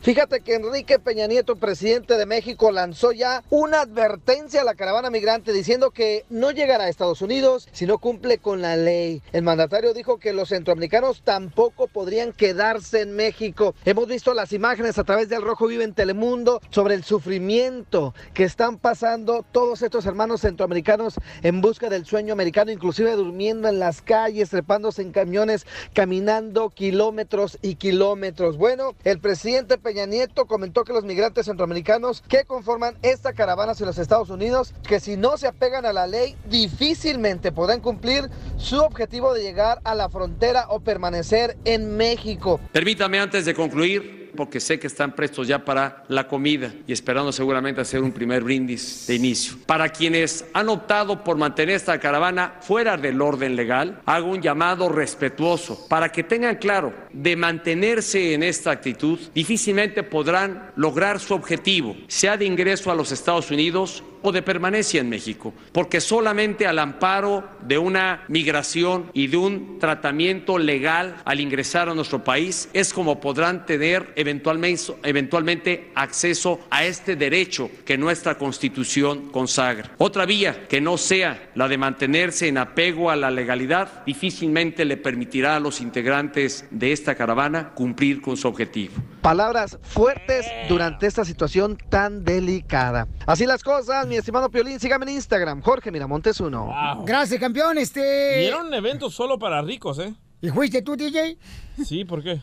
Fíjate que Enrique Peña Nieto, presidente de México, lanzó ya una advertencia a la caravana migrante diciendo que no llegará a Estados Unidos si no cumple con la ley. El mandatario dijo que los centroamericanos tampoco podrían quedarse en México. Hemos visto las imágenes a través del Rojo Vive en Telemundo sobre el sufrimiento que están pasando todos estos hermanos centroamericanos en busca del sueño americano, inclusive durmiendo en las calles, trepándose en camiones, caminando kilómetros y kilómetros. Bueno, el presidente Peña Nieto comentó que los migrantes centroamericanos que conforman esta caravana hacia los Estados Unidos, que si no se apegan a la ley, difícilmente podrán cumplir su objetivo de llegar a la frontera o permanecer en México. Permítame antes de concluir, porque sé que están prestos ya para la comida y esperando seguramente hacer un primer brindis de inicio. Para quienes han optado por mantener esta caravana fuera del orden legal, hago un llamado respetuoso para que tengan claro, de mantenerse en esta actitud, difícilmente podrán lograr su objetivo, sea de ingreso a los Estados Unidos o de permanencia en México, porque solamente al amparo de una migración y de un tratamiento legal al ingresar a nuestro país es como podrán tener eventualmente, eventualmente acceso a este derecho que nuestra Constitución consagra. Otra vía que no sea la de mantenerse en apego a la legalidad difícilmente le permitirá a los integrantes de esta caravana cumplir con su objetivo. Palabras fuertes durante esta situación tan delicada. Así las cosas, mi estimado Piolín, sígame en Instagram, Jorge Miramontes uno. Gracias, campeón. Este. Y era un evento solo para ricos, ¿eh? ¿Y fuiste tú, DJ? Sí, ¿por qué?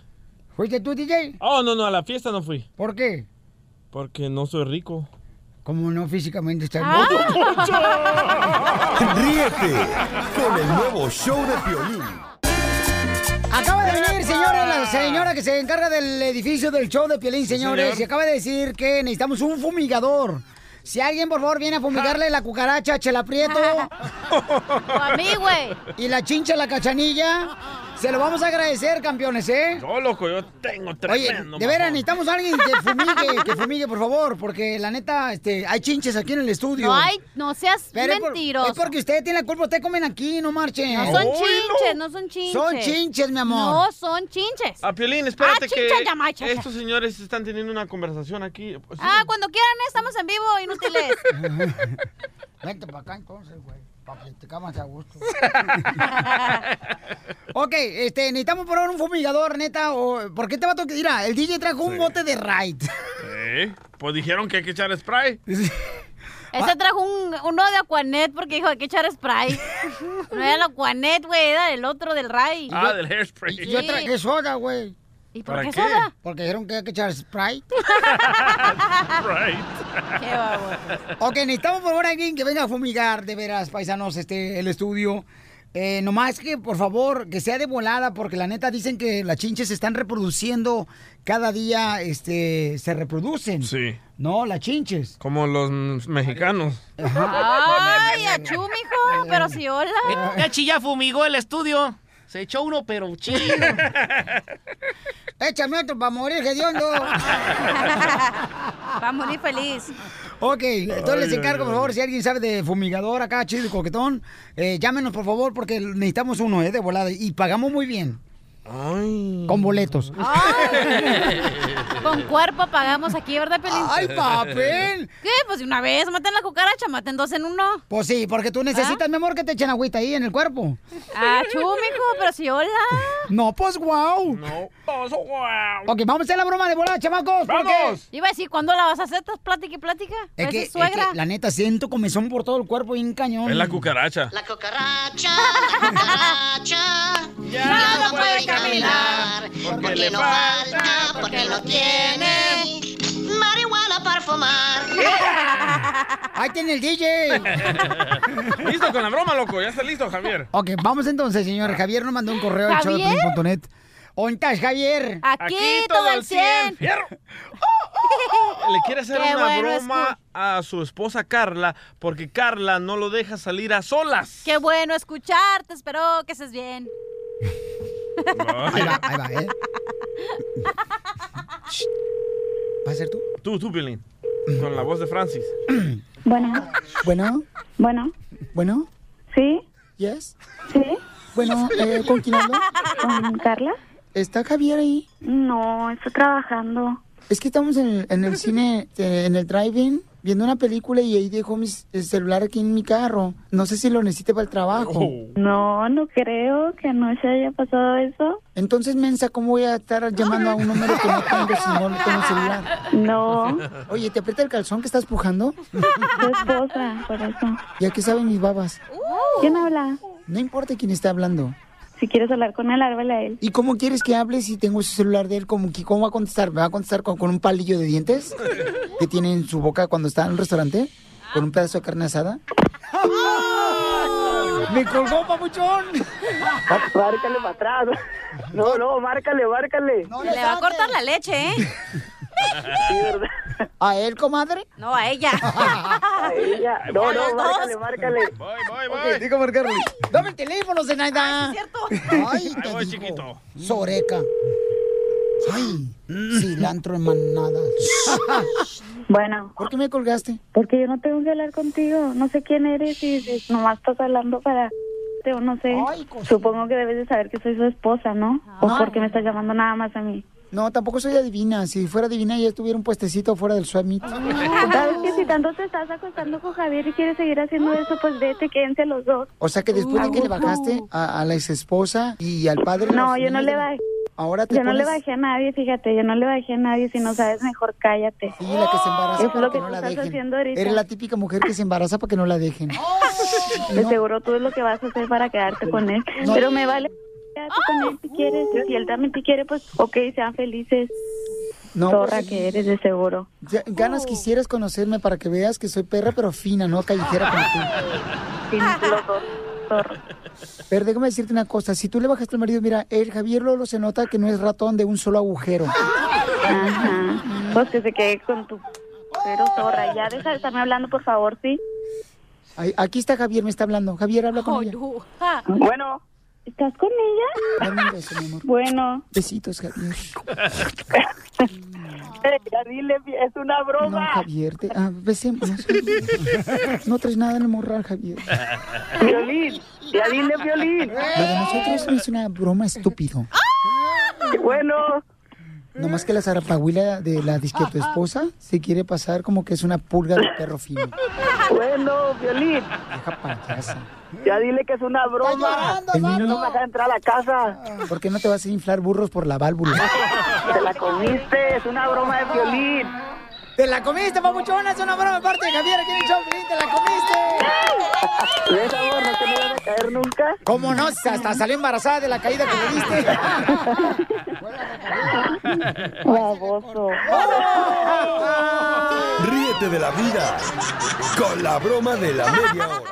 ¿Fuiste tú, DJ? Oh, no, no, a la fiesta no fui. ¿Por qué? Porque no soy rico. Como no físicamente está Ríete con el nuevo show de Piolín. Acaba de venir, señora, la señora que se encarga del edificio del show de Piolín, señores, señor. y acaba de decir que necesitamos un fumigador. Si alguien, por favor, viene a fumigarle la cucaracha a Chela Prieto. a mí, güey. Y la chincha a la cachanilla. Se lo vamos a agradecer, campeones, ¿eh? No, loco, yo tengo Oye, tremendo. de veras, necesitamos a alguien que fumigue, que fumigue, por favor, porque la neta, este, hay chinches aquí en el estudio. No hay, no seas Pero es por- mentiroso. Es porque usted tiene la culpa, usted comen aquí, no marchen. No son chinches, no son chinches. Son chinches, mi amor. No son chinches. Ah, Piolín, espérate Ah, que estos señores están teniendo una conversación aquí. Ah, cuando quieran, estamos en vivo, inútiles. Vente para acá entonces, güey. Para a gusto. ok, este, necesitamos probar un fumigador, neta. O, ¿Por qué te va a tocar? Mira, el DJ trajo un bote de Raid. ¿Eh? Pues dijeron que hay que echar spray. Ese trajo un, uno de Aquanet porque dijo hay que echar spray. No era el Aquanet, güey, era el otro del Ray. Ah, del hairspray. Y yo traje soda, güey. ¿Y por ¿Para qué qué? soda? Porque dijeron que hay que echar Sprite. Right. Qué bárbaro. ok, necesitamos por favor alguien que venga a fumigar, de veras, paisanos, este, el estudio. Eh, nomás que, por favor, que sea de volada, porque la neta dicen que las chinches se están reproduciendo cada día, este, se reproducen. Sí. No, las chinches. Como los mexicanos. Ay, achú, mijo, pero si hola. Ya chilla fumigó el estudio. Se echó uno, pero chido. Échame otro para morir, hediondo. Va a morir feliz. Ok, entonces Ay, les encargo, ay, por favor, si alguien sabe de fumigador acá, chido y coquetón, eh, llámenos, por favor, porque necesitamos uno, ¿eh? De volada. Y pagamos muy bien. Con boletos. Con cuerpo pagamos aquí, ¿verdad, Pelín? ¡Ay, papel! ¿Qué? Pues de una vez, maten la cucaracha, maten dos en uno. Pues sí, porque tú necesitas, mi amor, que te echen agüita ahí en el cuerpo. Ah, chu, mijo, pero si hola. No, pues wow. No, pues wow. Ok, vamos a hacer la broma de volada, chamacos. ¡Vamos! Iba a decir, ¿cuándo la vas a hacer? ¿Estás plática y plática? Es que, es suegra. que, la neta, siento comezón por todo el cuerpo y un cañón. Es la cucaracha. La cucaracha, la cucaracha, ya no puede caminar. Porque le falta, porque no tiene marihuana para fumar. Ahí tiene el DJ. listo con la broma, loco. Ya está listo, Javier. Ok, vamos entonces, señor. Javier nos mandó un correo showdepiolín.net. ¿Dónde estás, Javier? Aquí, todo al 100. ¡Fierro! Le quiere hacer Qué una bueno broma a su esposa Carla porque Carla no lo deja salir a solas. Qué bueno escucharte, espero que estés bien. Ahí va, ahí va, ¿eh? ¿Va a ser tú? Tú, tú, Piolín. Con la voz de Francis. Bueno. Bueno. Bueno. Bueno. ¿Sí? Yes. ¿Sí? Bueno, eh, ¿con quién hablo? ¿Con Carla? ¿Está Javier ahí? No, estoy trabajando. Es que estamos en el, en el cine, eh, en el drive-in, viendo una película y ahí dejó mi el celular aquí en mi carro. No sé si lo necesite para el trabajo. No, no creo que no se haya pasado eso. Entonces, Mensa, ¿cómo voy a estar llamando a un número que no tengo si no tengo celular? No. Oye, ¿te aprieta el calzón que estás pujando? Tu esposa, por eso. ¿Y a qué saben mis babas? ¿Quién habla? No importa quién está hablando. Si quieres hablar con él, háblale a él. ¿Y cómo quieres que hable si tengo ese celular de él? ¿Cómo, cómo va a contestar? ¿Me va a contestar con, con un palillo de dientes que tiene en su boca cuando está en el restaurante? ¿Con un pedazo de carne asada? ¡Me colgó, papuchón! Márcale para atrás. No, no, márcale, márcale. Le va a cortar la leche, ¿eh? ¿A él, comadre? No, a ella. A ella. No, no, márcale, márcale. Voy, voy, Ok, digo marcarle. Dame el teléfono, Zenaida. es cierto. Ay, te Ahí voy, digo. chiquito. Soreca. Ay, cilantro en manadas. Bueno. ¿Por qué me colgaste? Porque yo no tengo que hablar contigo. No sé quién eres y nomás estás hablando para... O no sé. Supongo que debes de saber que soy su esposa, ¿no? ¿O Ah. por qué me estás llamando nada más a mí? No, tampoco soy adivina. Si fuera adivina ya estuviera un puestecito fuera del swap meet. ¿Sabes que si tanto te estás acostando con Javier y quieres seguir haciendo eso, pues vete, quédense los dos. O sea que después de que le bajaste a, a la ex esposa y al padre... No, yo no le bajé. Ahora te Yo no le bajé a nadie, fíjate, yo no le bajé a nadie. Si no sabes, mejor cállate. Sí, la que se embaraza Eso es para lo que que no la estás dejen. haciendo ahorita. Eres la típica mujer que se embaraza para que no la dejen. De seguro tú es lo que vas a hacer para quedarte con él. No. Pero me vale quedarte con él si quieres. Si él también te quiere, pues ok, sean felices. No, Zorra pues, que eres, de seguro. ya- ganas quisieras conocerme para que veas que soy perra pero fina, no callejera como tú. Sí, los dos, zorra. Pero déjame decirte una cosa, si tú le bajaste al marido, mira, el Javier Lolo se nota que no es ratón de un solo agujero. Ajá. Pues que se quede con tu... Pero zorra, ya deja de estarme hablando, por favor, ¿sí? Ay, aquí está Javier, me está hablando. Javier, habla con ella. Bueno. ¿Estás con ella? Dame un beso, mi amor. Bueno. Besitos, Javier. Ya dile, es una No, broma. Javier, te, ah, besémonos. No traes nada en el morral, Javier. Violín, ya dile violín. Lo de nosotros es una broma estúpido. Bueno. Nomás que la zarapahuila de la disque tu esposa se quiere pasar como que es una pulga de perro fino. Bueno, violín. Deja payasa. Ya dile que es una broma. El niño- No me deja entrar a la casa. ¿Por qué no te vas a inflar burros por la válvula? Te la comiste, es una broma de violín. ¡Te la comiste, papuchona! Es una broma parte de Javier aquí en el show, ¡Te la comiste! ¿Ves, amor? ¿No te me vas a caer nunca? ¿Cómo no? Hasta salió embarazada de la caída que le diste. Baboso. Ríete de la vida con la broma de la media hora.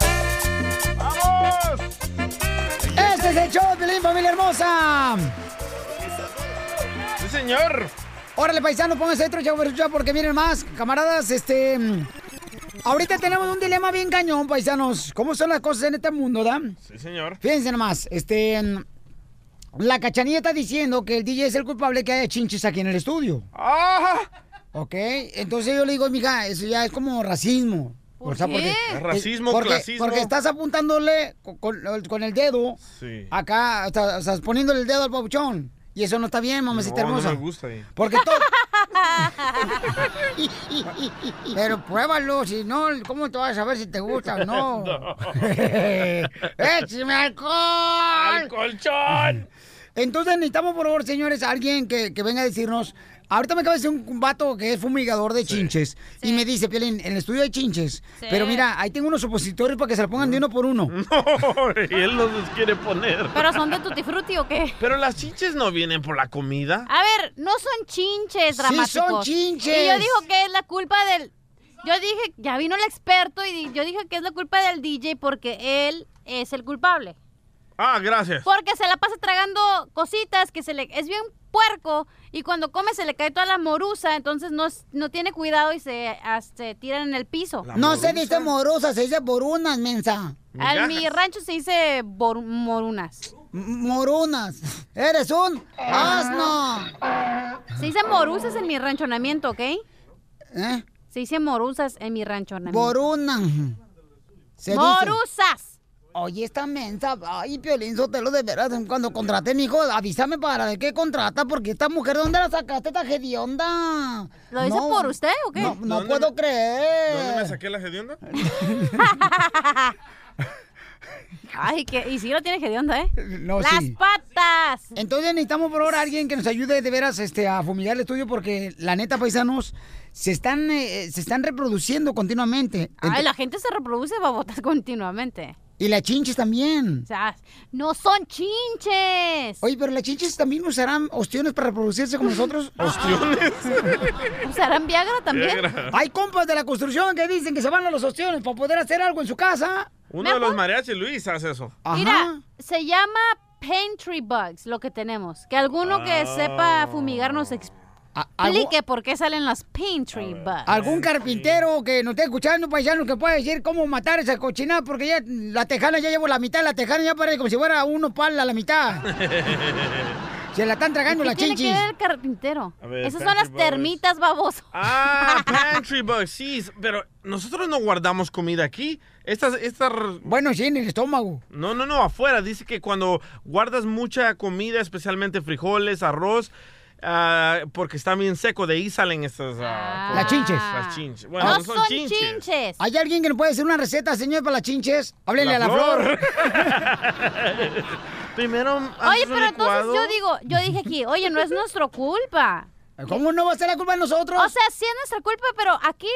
¡Este es el show, de Piolín, familia hermosa! Sí, señor. Órale, paisano, pónganse dentro, chavo, escucha, porque miren más, camaradas, este... Ahorita tenemos un dilema bien cañón, paisanos. ¿Cómo son las cosas en este mundo, da? Sí, señor. Fíjense nomás, este... La cachanilla está diciendo que el DJ es el culpable que haya chinches aquí en el estudio. ¡Ah! Ok, entonces yo le digo, mija, eso ya es como racismo. ¿Por O qué? Es racismo, porque, clasismo. Porque estás apuntándole con, con- con el dedo Sí. acá, o sea, sea, poniéndole el dedo al papuchón. Y eso no está bien, mamacita No, no hermosa. me gusta. Porque todo... Pero pruébalo, si no, ¿cómo te vas a saber si te gusta o no? ¡Échame alcohol! ¡Al colchón! Entonces necesitamos, por favor, señores, alguien que, que venga a decirnos Ahorita me acaba de decir un, vato que es fumigador de chinches y me dice, Piolín, en el estudio hay chinches, Sí. pero mira, ahí tengo unos supositorios para que se la pongan de uno por uno. y él no los quiere poner. ¿Pero son de Tutti Frutti o qué? Pero las chinches no vienen por la comida. A ver, no son chinches Sí, dramáticos. son chinches. Y yo dijo que es la culpa del... Yo dije, ya vino el experto y yo dije que es la culpa del DJ porque él es el culpable. Ah, gracias. Porque se la pasa tragando cositas que se le... Es bien puerco y cuando come se le cae toda la morusa, entonces no, es- no tiene cuidado y se, ah, se tiran en el piso. No se dice morosa, se dice borunas, mensa. En mi rancho se dice bor- morunas. Morunas. Eres un asno. Se dice morusas en mi ranchonamiento, ¿ok? ¿Eh? Se dice morusas en mi ranchonamiento. Boruna. Se dice. Oye, esta mensa, ay, Piolín Sotelo, de veras, cuando contraté a mi hijo, avísame para ver qué contrata, porque esta mujer, ¿dónde la sacaste, esta hedionda? ¿Lo dice No, por usted o qué? No, no ¿Dónde puedo me- creer. ¿Dónde me saqué la hedionda? Ay, que, y sí lo tiene que de onda, ¿eh? No, Las sí. patas. Entonces necesitamos por ahora alguien que nos ayude de veras este, a fumigar el estudio porque la neta, paisanos, se están, eh, se están reproduciendo continuamente. Ay, la gente se reproduce babotas continuamente. Y las chinches también. O sea, no son chinches. Oye, pero las chinches también usarán ostiones para reproducirse como nosotros. ¿Ostiones? ¿Usarán Viagra también? Viagra. Hay compas de la construcción que dicen que se van a los ostiones para poder hacer algo en su casa. Uno de los mariachis, Luis, hace eso. Mira, se llama Pantry Bugs, lo que tenemos. Que alguno que Ah. sepa fumigar nos explique por qué salen las Pantry Bugs. Algún carpintero que nos esté escuchando, paisano, que pueda decir cómo matar esa cochinada, porque ya la tejana ya llevo la mitad, la tejana ya parece como si fuera uno pala a la mitad. Se la están tragando ¿Qué las tiene chinchis. que ver el carpintero? Ver, Esas son las Bugs. termitas, baboso. Ah, pantry bugs, sí, pero nosotros no guardamos comida aquí. Estas, estas... Bueno, sí, en el estómago. No, no, no, afuera. Dice que cuando guardas mucha comida, especialmente frijoles, arroz, ah, porque está bien seco, de ahí salen estas... ah, Las chinches. Las chinches. Bueno, No no son, son chinches. ¿Hay alguien que nos puede hacer una receta, señor, para las chinches? Háblele La a la flor. flor. Primero, Oye, pero entonces yo digo, yo dije aquí, oye, no es nuestra culpa. ¿Cómo no va a ser la culpa de nosotros? O sea, sí es nuestra culpa, pero aquí,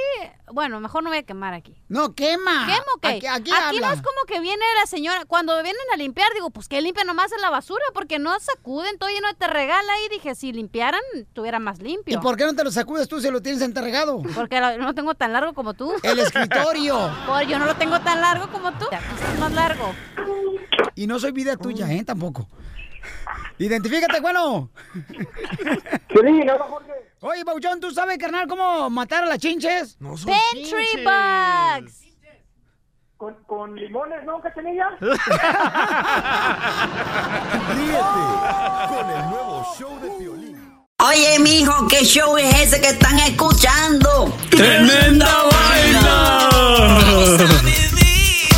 bueno, mejor no voy a quemar aquí. No, quema. ¿Quemo qué? Aquí- aquí no habla. es como que viene la señora, cuando vienen a limpiar, digo, pues que limpia nomás en la basura, porque no sacuden todo lleno de te regala y dije, si limpiaran, tuviera más limpio. ¿Y por qué no te lo sacudes tú si lo tienes enterregado? Porque lo- no lo tengo tan largo como tú. El escritorio. Por yo no lo tengo tan largo como tú. Aquí es más largo. Y no soy vida tuya, ¿eh? Tampoco. Identifícate, bueno. Oye, Bauchón, ¿tú sabes, carnal, cómo matar a las chinches? No Pantry bugs. ¿Con, con limones, no, cachanilla? Ríete con el nuevo show de Piolín. Oye, mijo, ¿qué show es ese que están escuchando? ¡Tremenda